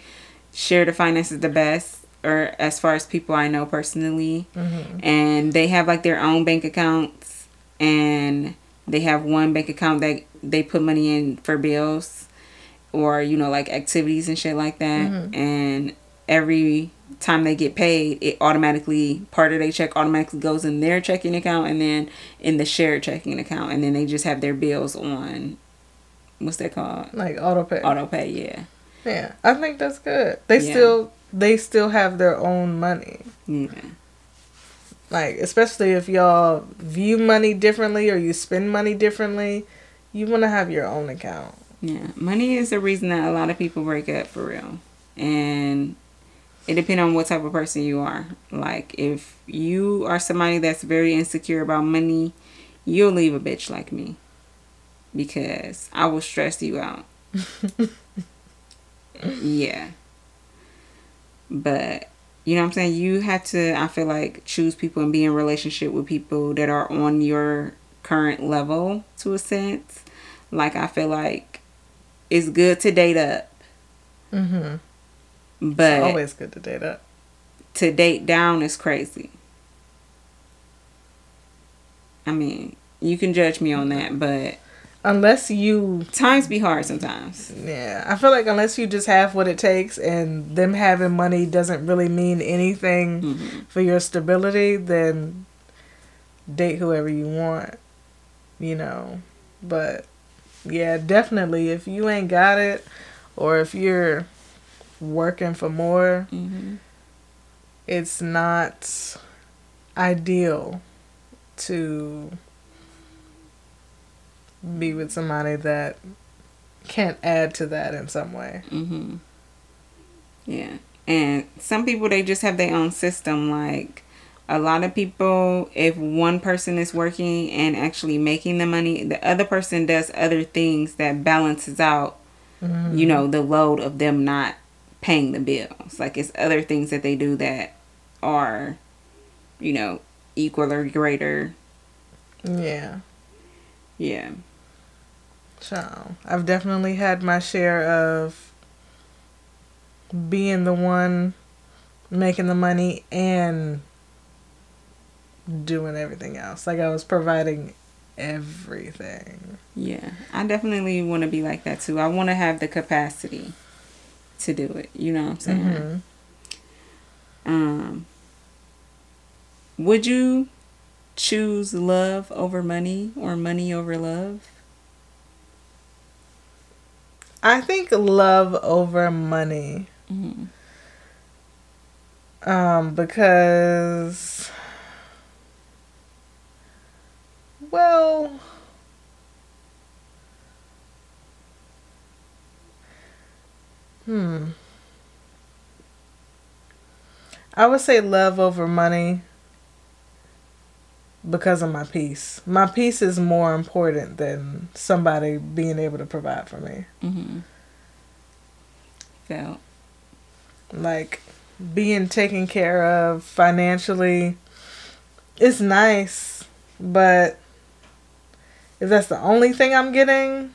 share the finances the best, or as far as people I know personally. Mm-hmm. And they have like their own bank accounts, and they have one bank account that they put money in for bills or, you know, like activities and shit like that. Mm-hmm. And every time they get paid, it automatically, part of their check automatically goes in their checking account and then in the shared checking account. And then they just have their bills on, what's that called? Like auto pay. Auto pay, yeah. Yeah. I think that's good. They Yeah. still they still have their own money. Yeah. Like especially if y'all view money differently or you spend money differently, you want to have your own account. Yeah, money is the reason that a lot of people break up for real, and it depends on what type of person you are. Like if you are somebody that's very insecure about money, you'll leave a bitch like me, because I will stress you out. [laughs] yeah, but you know what I'm saying. You have to. I feel like choose people and be in relationship with people that are on your current level to a sense. Like I feel like it's good to date up, Mm-hmm. but Always good to date up. to date down is crazy. I mean, you can judge me on that, but Unless you times be hard sometimes. Yeah, I feel like unless you just have what it takes and them having money doesn't really mean anything Mhm. for your stability, then date whoever you want, you know. But yeah, definitely if you ain't got it or if you're working for more, hmm it's not ideal to be with somebody that can't add to that in some way. hmm Yeah, and some people they just have their own system. Like a lot of people, if one person is working and actually making the money, the other person does other things that balances out. You know the load of them not paying the bills. Like it's other things that they do that are, you know, equal or greater. Yeah. Yeah. So I've definitely had my share of being the one making the money and doing everything else. Like I was providing everything. Yeah, I definitely want to be like that too. I want to have the capacity to do it. You know what I'm saying? Mhm. Um, would you choose love over money or money over love? I think love over money. Mhm. Um, because, well, hmm. I would say love over money because of my peace. My peace is more important than somebody being able to provide for me. Mhm. Felt. like being taken care of financially is nice but if that's the only thing I'm getting,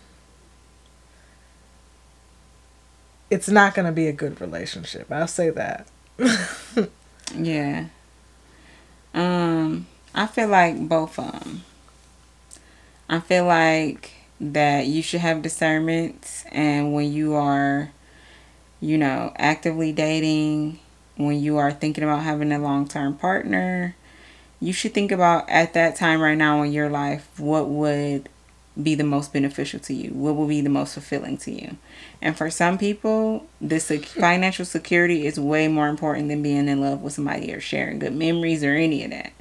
it's not going to be a good relationship. I'll say that. [laughs] yeah. Um, I feel like both of them. I feel like that you should have discernment, and when you are, you know, actively dating, when you are thinking about having a long term partner, you should think about at that time right now in your life what would be the most beneficial to you? What will be the most fulfilling to you? And for some people this [laughs] financial security is way more important than being in love with somebody or sharing good memories or any of that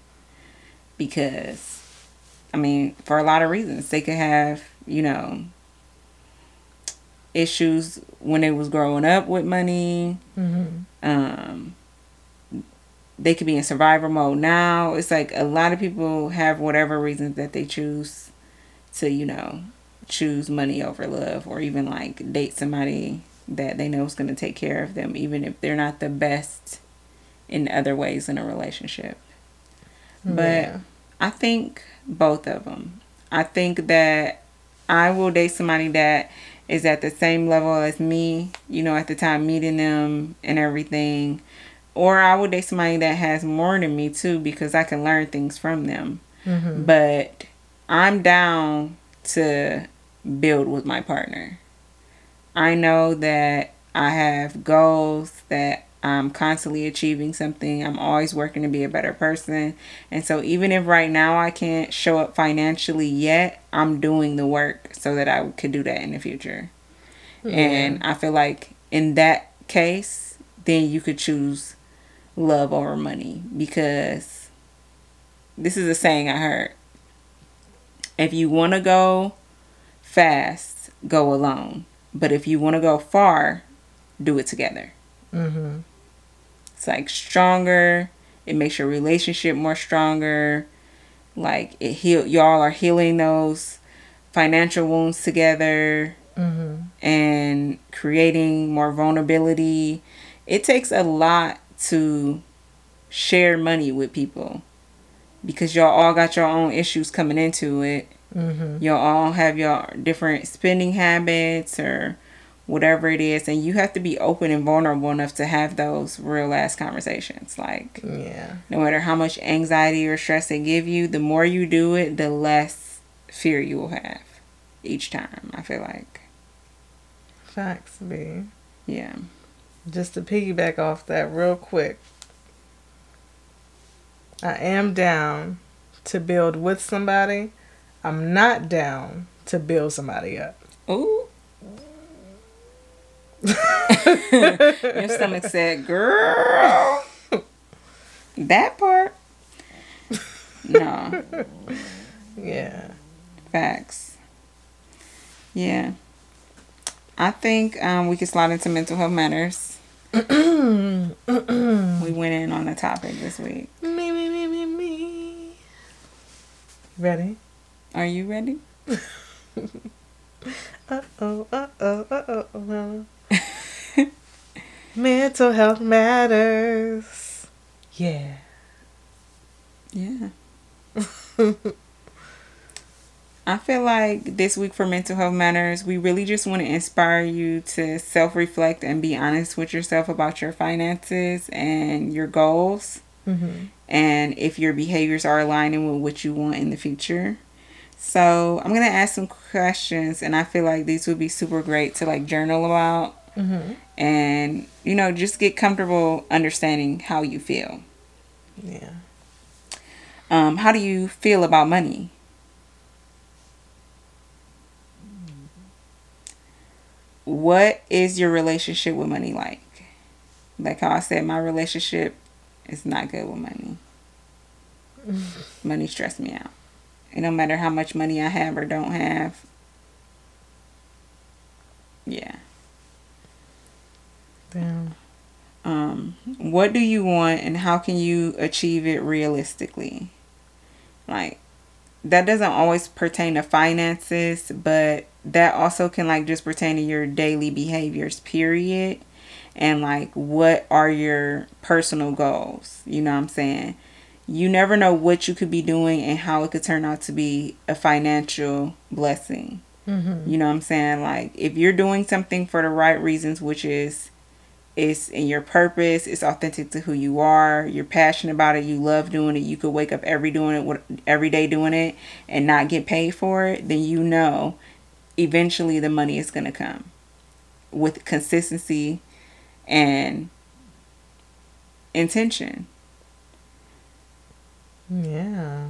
because i mean for a lot of reasons they could have you know issues when they was growing up with money mm-hmm. um they could be in survival mode now. It's like a lot of people have whatever reasons that they choose to, you know, choose money over love or even like date somebody that they know is going to take care of them, even if they're not the best in other ways in a relationship. Yeah. But I think both of them. I think that I will date somebody that is at the same level as me, you know, at the time meeting them and everything or I would date somebody that has more than me too because I can learn things from them. Mm-hmm. But I'm down to build with my partner. I know that I have goals that I'm constantly achieving something. I'm always working to be a better person. And so even if right now I can't show up financially yet, I'm doing the work so that I could do that in the future. And I feel like in that case, then you could choose love over money because this is a saying I heard. If you want to go fast, go alone. But if you want to go far, do it together. Mm-hmm. It's like stronger. It makes your relationship more stronger. Like it heal. Y'all are healing those financial wounds together. Mm-hmm. And creating more vulnerability. It takes a lot to share money with people because y'all all got your own issues coming into it. Mm-hmm. Y'all all have your different spending habits or whatever it is, and you have to be open and vulnerable enough to have those real ass conversations. Like, yeah, no matter how much anxiety or stress they give you, the more you do it, the less fear you will have each time. I feel like. Facts, B. Yeah just to piggyback off that real quick, I am down to build with somebody. I'm not down to build somebody up. Ooh. [laughs] Your stomach said, girl. That part. No. Yeah. Facts. Yeah. I think um, we could slide into mental health matters we went in on the topic this week. Me, me, me, me, me. Ready? Are you ready? [laughs] uh oh, uh oh, uh oh, uh oh. [laughs] Mental health matters. Yeah. Yeah. [laughs] I feel like this week for Mental Health Matters, we really just want to inspire you to self reflect and be honest with yourself about your finances and your goals. Mm-hmm. And if your behaviors are aligning with what you want in the future. So, I'm going to ask some questions, and I feel like these would be super great to like journal about. Mm-hmm. And, you know, just get comfortable understanding how you feel. Yeah. Um, how do you feel about money? what is your relationship with money like? Like how I said, my relationship is not good with money. money stress me out. and no matter how much money I have or don't have. Yeah. Damn. Um, what do you want and how can you achieve it realistically? Like that doesn't always pertain to finances, but that also can like just pertain to your daily behaviors, period. And like what are your personal goals? You know what I'm saying? you never know what you could be doing and how it could turn out to be a financial blessing. Mm-hmm. You know what I'm saying? Like if you're doing something for the right reasons, which is it's in your purpose, it's authentic to who you are, you're passionate about it, you love doing it, you could wake up every doing it every day doing it and not get paid for it, then you know eventually the money is going to come with consistency and intention. Yeah.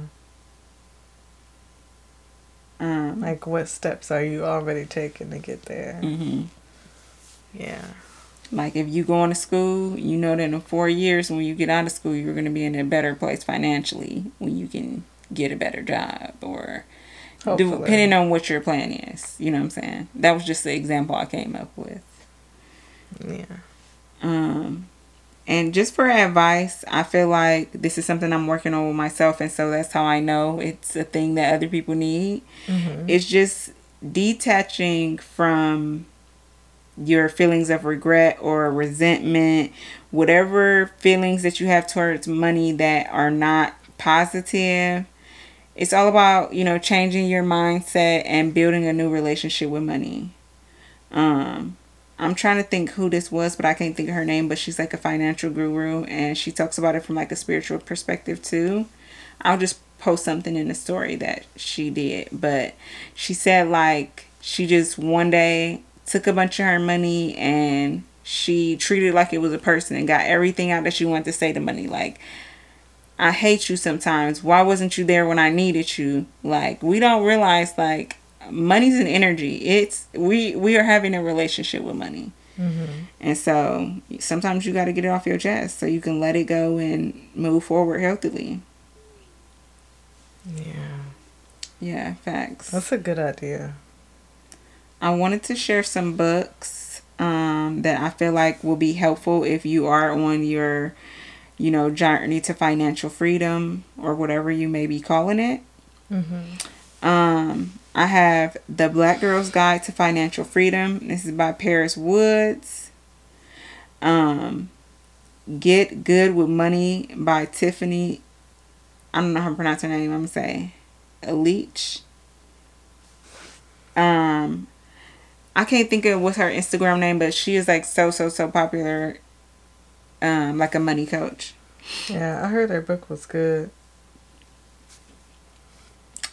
Um, like, what steps are you already taking to get there? Mm-hmm. Yeah. Like, if you go to school, you know that in four years, when you get out of school, you're going to be in a better place financially when you can get a better job or Hopefully. depending on what your plan is. You know what I'm saying? That was just the example I came up with. Yeah. Um, and just for advice, I feel like this is something I'm working on with myself, and so that's how I know it's a thing that other people need. Mm-hmm. It's just detaching from your feelings of regret or resentment, whatever feelings that you have towards money that are not positive. It's all about, you know, changing your mindset and building a new relationship with money. Um, I'm trying to think who this was, but I can't think of her name. But she's like a financial guru, and she talks about it from like a spiritual perspective too. I'll just post something in the story that she did, but she said like she just one day took a bunch of her money and she treated like it was a person and got everything out that she wanted to say to money like I hate you sometimes. Why wasn't you there when I needed you? Like we don't realize like money's an energy. It's we we are having a relationship with money. Mm-hmm. And so sometimes you got to get it off your chest so you can let it go and move forward healthily. Yeah. Yeah, facts. That's a good idea. I wanted to share some books um, that I feel like will be helpful if you are on your, you know, journey to financial freedom or whatever you may be calling it. Mm-hmm. Um, I have The Black Girl's Guide to Financial Freedom. This is by Paris Woods. Um, Get Good with Money by Tiffany. I don't know how to pronounce her name. I'm gonna say Leach. Um, I can't think of what's her Instagram name, but she is like so so so popular. Um, like a money coach. Yeah, I heard her book was good.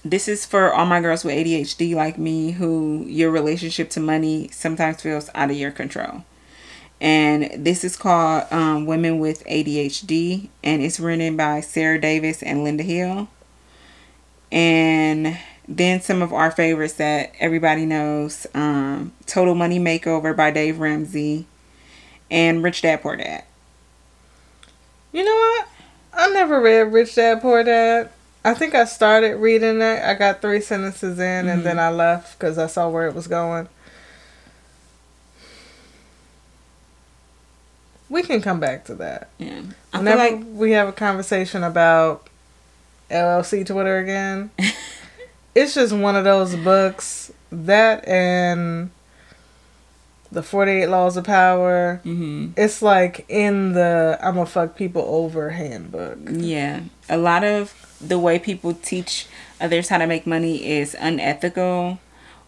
This is for all my girls with ADHD like me who your relationship to money sometimes feels out of your control. And this is called um, Women with ADHD, and it's written by Sarah Davis and Linda Hill. And then some of our favorites that everybody knows um, Total Money Makeover by Dave Ramsey and Rich Dad Poor Dad. You know what? I never read Rich Dad Poor Dad. I think I started reading it. I got three sentences in mm-hmm. and then. I left because I saw where it was going. We can come back to that. Yeah. I Whenever like... we have a conversation about LLC Twitter again, [laughs] it's just one of those books that and the 48 laws of power. Mm-hmm. it's like in the i'm gonna fuck people over handbook. Yeah. A lot of the way people teach others how to make money is unethical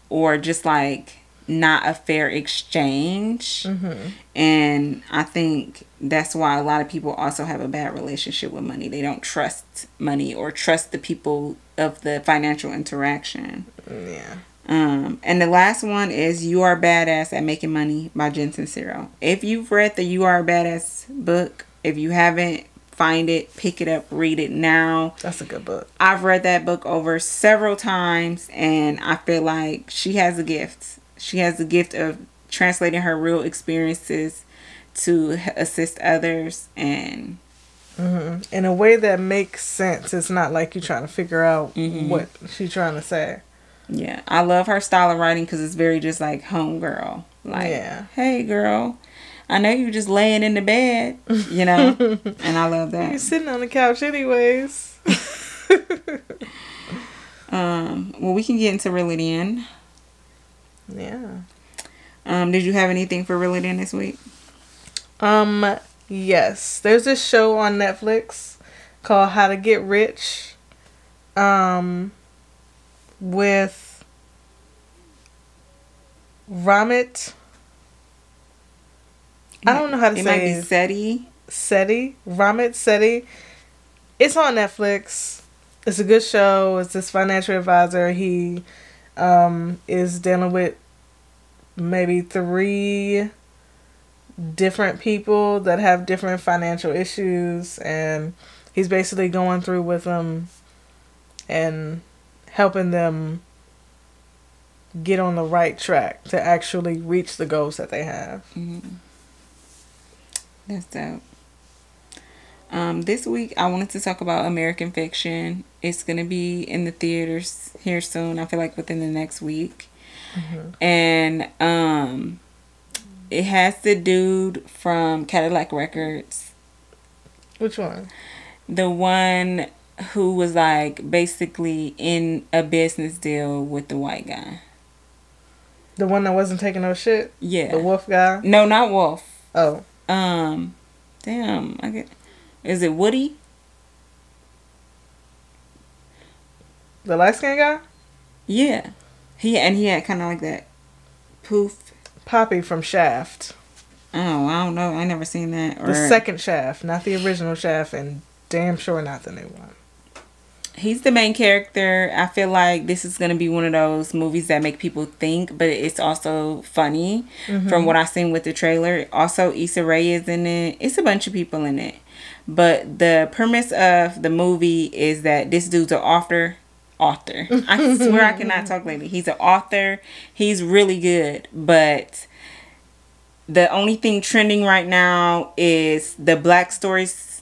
or just like not a fair exchange mm-hmm. and i think that's why a lot of people also have a bad relationship with money they don't trust money or trust the people of the financial interaction yeah um, and the last one is You Are Badass at Making Money by Jen Sincero. If you've read the You Are Badass book, if you haven't, find it, pick it up, read it now. That's a good book. I've read that book over several times and I feel like she has a gift. She has the gift of translating her real experiences to assist others and mm-hmm. in a way that makes sense. It's not like you're trying to figure out mm-hmm. what she's trying to say. Yeah, I love her style of writing because it's very just like homegirl. Like, yeah. hey girl, I know you're just laying in the bed, you know, [laughs] and I love that. You're sitting on the couch, anyways. [laughs] um. Well, we can get into Reality Yeah. Um. Did you have anything for Reality this week? Um. Yes. There's this show on Netflix called How to Get Rich. Um, with Ramit. I don't know how to it say might be it. Sethi. Sethi, Ramit Sethi. It's on Netflix. It's a good show. It's this financial advisor. He um, is dealing with maybe three different people that have different financial issues, and he's basically going through with them and helping them get on the right track to actually reach the goals that they have. That's dope. Um, this week I wanted to talk about American Fiction. It's gonna be in the theaters here soon. I feel like within the next week, and um, it has the dude from Cadillac Records, Which one? the one who was like basically in a business deal with the white guy. The one that wasn't taking no shit? Yeah. The wolf guy? No, not Wolf. Oh. Um, damn, I get. Is it Woody? The light skinned guy? Yeah, he and he had kind of like that poof. Poppy from Shaft. Oh, I don't know. I never seen that. Or The second Shaft, not the original Shaft, and damn sure not the new one. he's the main character. I feel like this is gonna be one of those movies that make people think, but it's also funny. From mm-hmm. what I've seen with the trailer, also Issa Rae is in it. It's a bunch of people in it, but the premise of the movie is that this dude's an author. Author. I swear I cannot talk lately. He's an author. He's really good, but the only thing trending right now is the black stories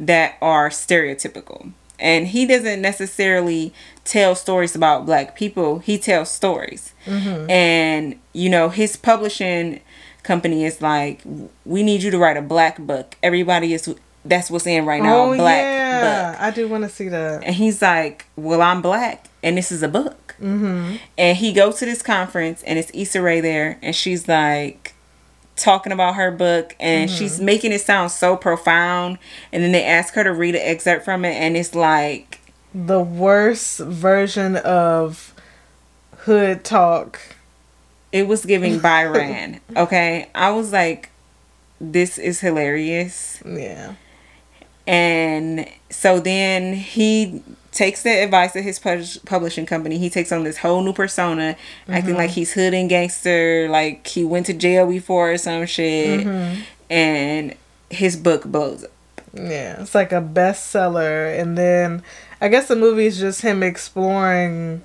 that are stereotypical. And he doesn't necessarily tell stories about black people. He tells stories. Mm-hmm. And, you know, his publishing company is like, we need you to write a black book. Everybody is, that's what's in right now, oh, black yeah. book. I do want to see that. And he's like, well, I'm black and this is a book. Mm-hmm. And he goes to this conference and it's Issa Rae there and she's like talking about her book and she's making it sound so profound. And then they ask her to read an excerpt from it and it's like, The worst version of hood talk. it was giving [laughs] Byron. okay. I was like, this is hilarious. Yeah. And so then he takes the advice of his pub- publishing company. He takes on this whole new persona, acting like mm-hmm. he's hood and gangster, like he went to jail before or some shit. Mm-hmm. And his book blows up. Yeah. It's like a bestseller. And then I guess the movie is just him exploring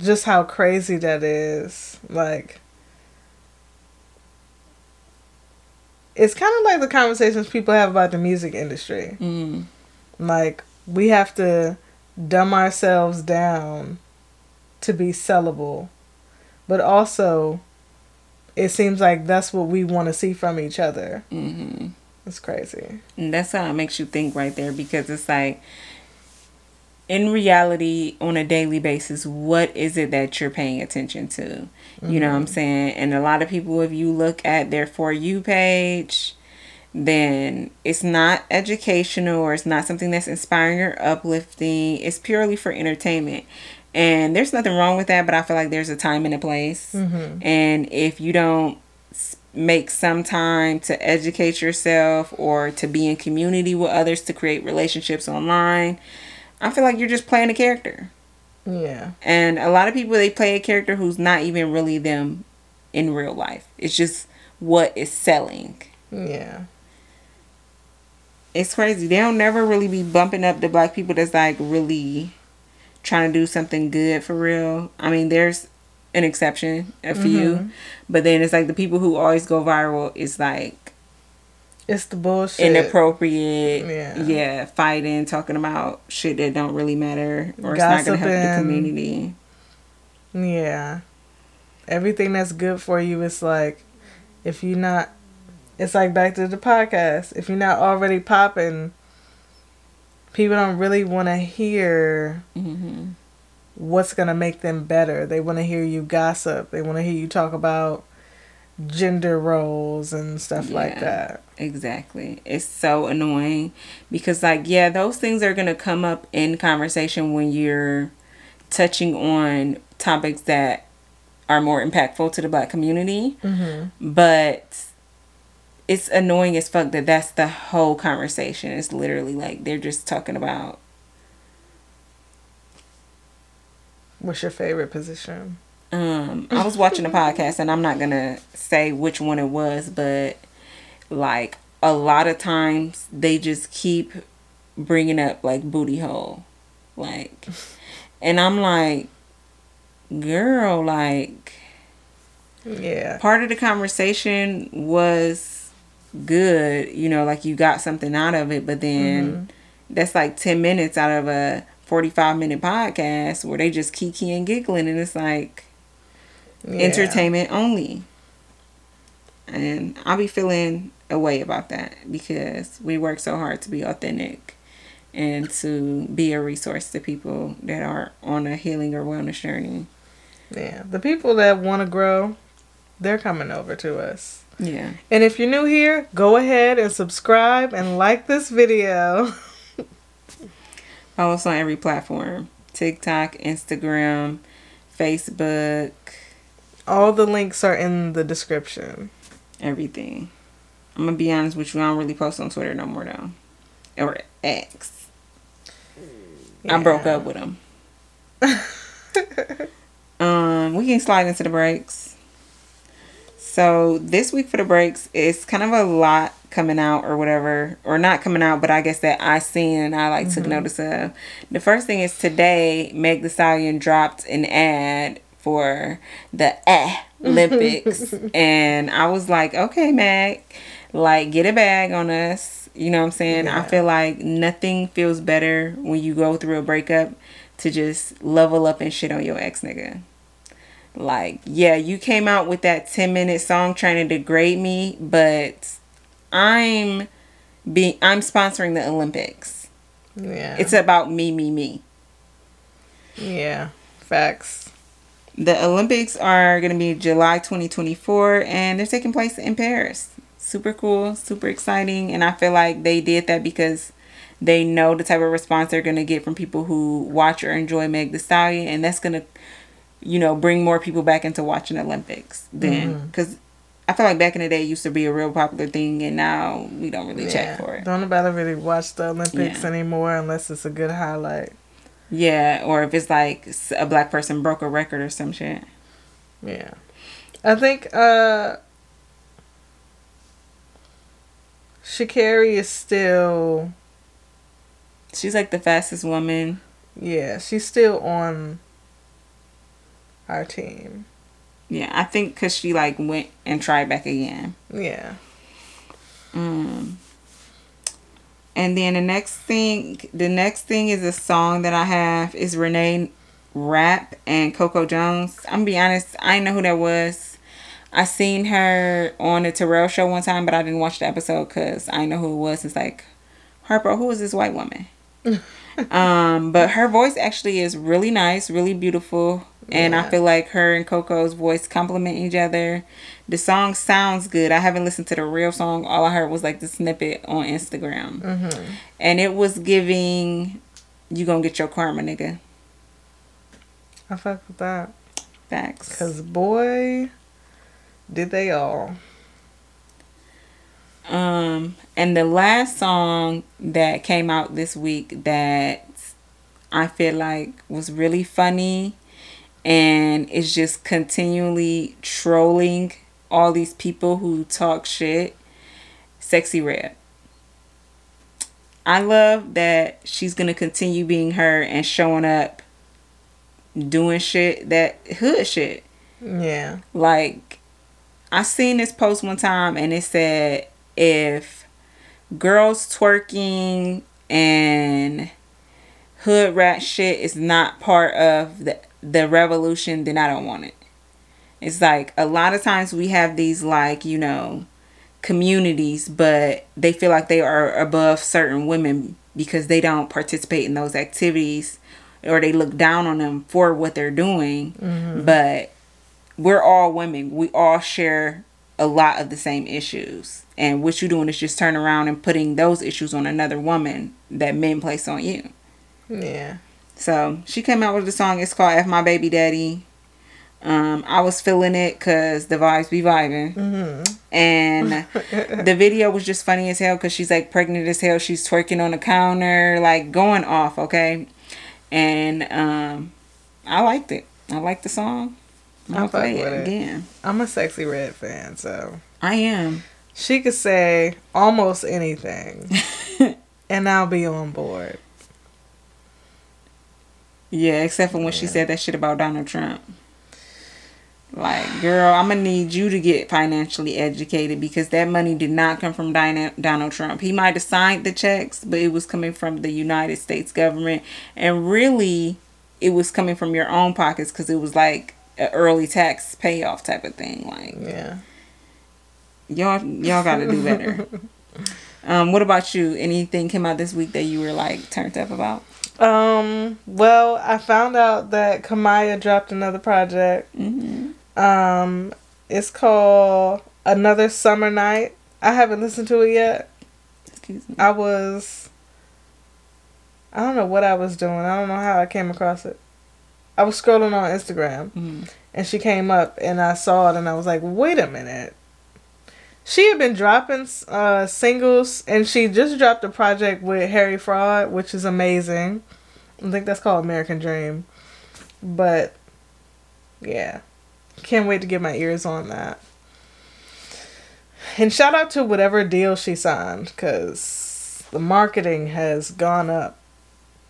just how crazy that is. Like, it's kind of like the conversations people have about the music industry. Mm. Like, we have to dumb ourselves down to be sellable. But also, it seems like that's what we want to see from each other. hmm It's crazy. And that's how it makes you think right there because it's like, in reality, on a daily basis, what is it that you're paying attention to? You know what I'm mm-hmm. saying? And a lot of people, if you look at their For You page, then it's not educational or it's not something that's inspiring or uplifting. It's purely for entertainment. And there's nothing wrong with that, but I feel like there's a time and a place. Mm-hmm. And if you don't make some time to educate yourself or to be in community with others to create relationships online, I feel like you're just playing a character. Yeah. And a lot of people they play a character who's not even really them in real life. It's just what is selling. Yeah. It's crazy. They don't never really be bumping up the black people that's like really trying to do something good for real. I mean, there's an exception, a few, mm-hmm. but then it's like the people who always go viral is like It's the bullshit. inappropriate. Yeah. Yeah, fighting, talking about shit that don't really matter or it's not gonna help the community. Yeah. Everything that's good for you is like if you're not it's like back to the podcast. If you're not already popping, people don't really want to hear hmm what's going to make them better. They want to hear you gossip. They want to hear you talk about gender roles and stuff yeah, like that. Exactly. It's so annoying because like yeah, those things are going to come up in conversation when you're touching on topics that are more impactful to the black community. Mm-hmm. But it's annoying as fuck that that's the whole conversation. It's literally like they're just talking about What's your favorite position? Um, I was watching a podcast, and I'm not gonna say which one it was, but like a lot of times they just keep bringing up like booty hole, like, and I'm like, girl, like, yeah. Part of the conversation was good, you know, like you got something out of it, but then mm-hmm. that's like ten minutes out of a 45 minute podcast where they just kiki and giggling and it's like yeah. entertainment only. And I'll be feeling a way about that because we work so hard to be authentic and to be a resource to people that are on a healing or wellness journey. Yeah, the people that want to grow, they're coming over to us. Yeah. And if you're new here, go ahead and subscribe and like this video. Follow us on every platform TikTok, Instagram, Facebook. All the links are in the description. Everything. I'm gonna be honest with you, I don't really post on Twitter no more though. Or X. Yeah. I broke up with him. [laughs] um, we can slide into the breaks. So this week for the breaks, it's kind of a lot coming out or whatever, or not coming out, but I guess that I seen and I like mm-hmm. took notice of. The first thing is today, Meg The Stallion dropped an ad for the eh Olympics, [laughs] and I was like, okay, Mac, like get a bag on us. You know what I'm saying? Yeah. I feel like nothing feels better when you go through a breakup to just level up and shit on your ex nigga. Like, yeah, you came out with that 10 minute song trying to degrade me, but I'm being I'm sponsoring the Olympics. Yeah. It's about me, me, me. Yeah. Facts. The Olympics are going to be July 2024 and they're taking place in Paris. Super cool, super exciting, and I feel like they did that because they know the type of response they're going to get from people who watch or enjoy Meg the Stallion and that's going to you know, bring more people back into watching Olympics then. Because mm-hmm. I feel like back in the day it used to be a real popular thing, and now we don't really yeah. check for it. Don't nobody really watch the Olympics yeah. anymore unless it's a good highlight. Yeah, or if it's like a black person broke a record or some shit. Yeah. I think uh Sha'Carri is still She's like the fastest woman. Yeah, she's still on our team. Yeah, I think because she like went and tried back again. Yeah. Um. And then the next thing, the next thing is a song that I have is Reneé Rapp and Coco Jones. I'm gonna be honest, I didn't know who that was. I seen her on the Terrell show one time, but I didn't watch the episode because I know who it was. It's like, Harper, who is this white woman? [laughs] um, but her voice actually is really nice, really beautiful. And yeah. I feel like her and Coco's voice complement each other. The song sounds good. I haven't listened to the real song. All I heard was like the snippet on Instagram. Mm-hmm. And it was giving, you gonna get your karma, nigga. I fuck with that. Facts. Because, boy, did they all. Um, and the last song that came out this week that I feel like was really funny and it's just continually trolling all these people who talk shit. Sexyy Red. I love that she's gonna continue being her and showing up doing shit that hood shit. Yeah. Like I seen this post one time and it said if girls twerking and hood rat shit is not part of the the revolution, then I don't want it. It's like a lot of times we have these like, you know, communities, but they feel like they are above certain women because they don't participate in those activities or they look down on them for what they're doing. Mm-hmm. But we're all women. We all share a lot of the same issues. And what you're doing is just turn around and putting those issues on another woman that men place on you. Yeah. So she came out with the song. It's called "F My Baby Daddy." Um, I was feeling it because the vibes be vibing, Mm-hmm. and [laughs] the video was just funny as hell because she's like pregnant as hell. She's twerking on the counter, like going off. Okay, and um, I liked it. I liked the song. I play it it. again. I'm a Sexyy Red fan, so I am. she could say almost anything, [laughs] and I'll be on board. Yeah, except for when she said that shit about Donald Trump. Like, girl, I'm gonna need you to get financially educated because that money did not come from Dina- Donald Trump. He might have signed the checks, but it was coming from the United States government, and really, it was coming from your own pockets because it was like an early tax payoff type of thing. Like, Yeah. y'all, y'all got to do better. [laughs] um, what about you? Anything came out this week that you were like turned up about? Um. Well, I found out that Kamaiyah dropped another project. Mm-hmm. Um, it's called Another Summer Night. I haven't listened to it yet. Excuse me. I was. I don't know what I was doing. I don't know how I came across it. I was scrolling on Instagram Mhm. and she came up and I saw it and I was like, wait a minute. She had been dropping uh, singles and she just dropped a project with Harry Fraud, which is amazing. I think that's called American Dream. But yeah, can't wait to get my ears on that. And shout out to whatever deal she signed because the marketing has gone up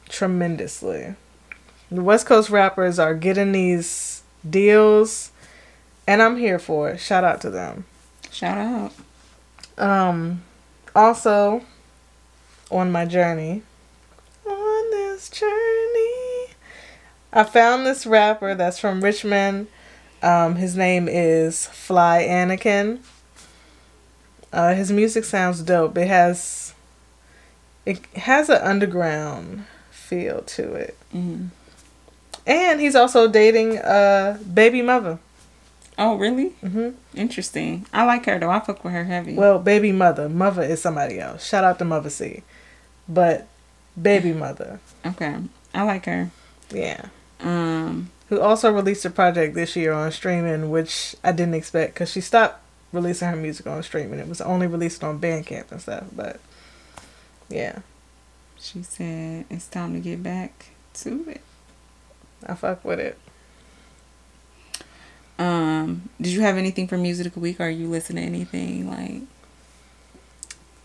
tremendously. The West Coast rappers are getting these deals, and I'm here for it. Shout out to them. Shout out. Um, also, on my journey, on this journey, I found this rapper that's from Richmond. Um, his name is Fly Anakin. Uh, his music sounds dope. It has, it has an underground feel to it, hmm and he's also dating a baby mother. Oh, really? Mm-hmm. Interesting. I like her though. I fuck with her heavy. Well, baby mother. Mother is somebody else. Shout out to Mother C. But baby mother. okay, I like her. Yeah. Um, Who also released a project this year on streaming, which I didn't expect because she stopped releasing her music on streaming. It was only released on Bandcamp and stuff. But yeah, she said it's time to get back to it. I fuck with it. Um, did you have anything for music of the week? Are you listening to anything like?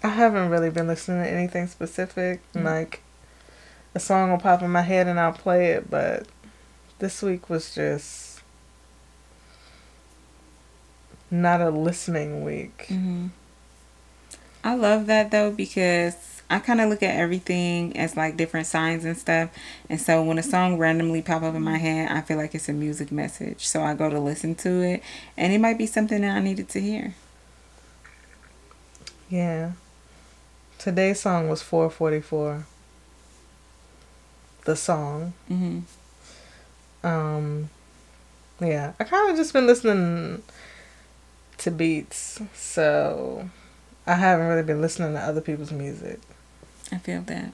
I haven't really been listening to anything specific. Mm. Like a song will pop in my head and I'll play it, but this week was just not a listening week. hmm I love that though because I kind of look at everything as like different signs and stuff. And so when a song randomly pop up in my head, I feel like it's a music message. So I go to listen to it, and it might be something that I needed to hear. Yeah. Today's song was 444. The song. hmm Um yeah, I kind of just been listening to beats, so I haven't really been listening to other people's music. I feel that.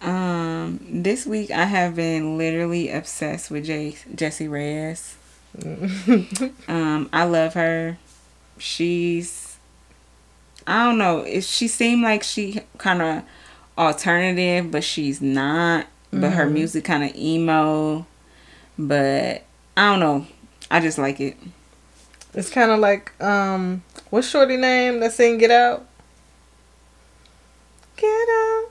Um, this week I have been literally obsessed with J- Jessie Reyez. [laughs] Um, I love her. She's, I don't know. It, she seemed like she kind of alternative, but she's not. But her Mhm. music kind of emo. But I don't know. I just like it. It's kind of like um, what's Shorty name that sing "Get Out"? Get out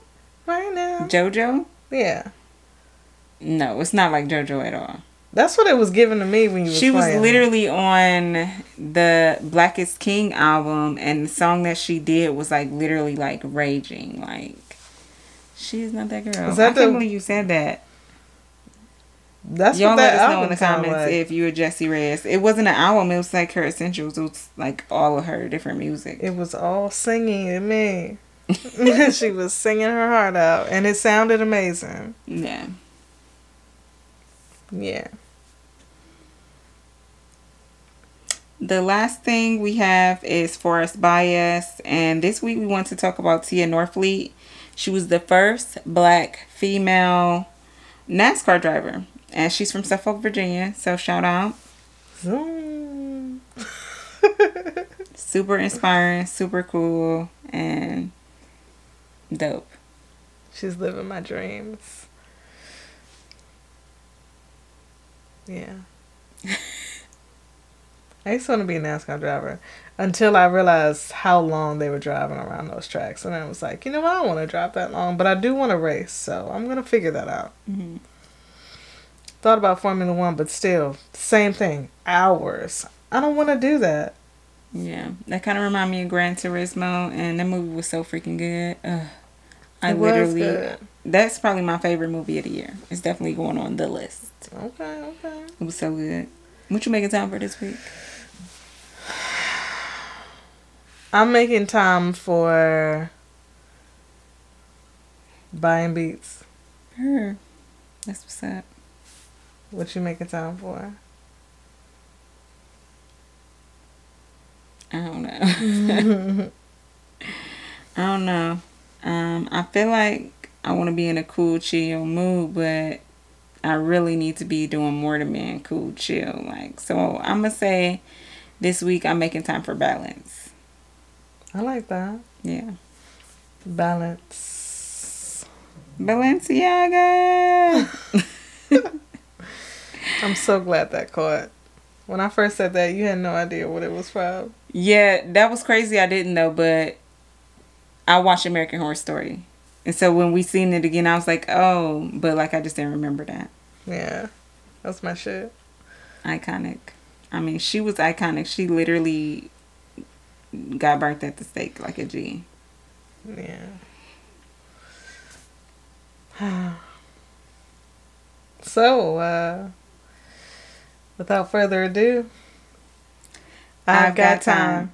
right now. JoJo? Yeah, No, it's not like JoJo at all. that's what it was given to me when you. She was playing. literally on the Black Is King album, and the song that she did was like literally like raging. Like she's not that girl. Is that I can't the- believe you said that. That's Y'all what let that us know in the comments like. if you were Jessie Reyez. It wasn't an album. It was like her essentials. It was like all of her different music. It was all singing to me. [laughs] she was singing her heart out, and it sounded amazing. yeah. Yeah. the last thing we have is Forest Bias, and this week we want to talk about Tia Norfleet. She was the first black female NASCAR driver, and she's from Suffolk, Virginia. So shout out. Zoom. [laughs] super inspiring, super cool, and dope. She's living my dreams. Yeah. [laughs] I used to want to be a NASCAR driver until I realized how long they were driving around those tracks. And I was like, you know what? I don't want to drive that long, but I do want to race. So I'm going to figure that out. Mm-hmm. Thought about Formula One, but still, same thing. Hours. I don't want to do that. Yeah. That kind of remind me of Gran Turismo, and that movie was so freaking good. Ugh. I It literally, good. that's probably my favorite movie of the year. It's definitely going on the list. Okay, okay. It was so good. What you making time for this week? I'm making time for buying beats. Her. That's what's up. What you making time for? I don't know. [laughs] I don't know. Um, I feel like I want to be in a cool, chill mood, but I really need to be doing more to be in cool, chill. Like, so I'm gonna say this week I'm making time for balance. I like that. Yeah, Balance. Balenciaga. [laughs] [laughs] I'm so glad that caught. When I first said that, you had no idea what it was from. yeah, that was crazy. I didn't know, but I watched American Horror Story, and so when we seen it again, I was like, oh, but like I just didn't remember that. Yeah, that's my shit. iconic. I mean, she was iconic. She literally got burnt at the stake like a G. Yeah. [sighs] so, uh, without further ado, I've, got, time.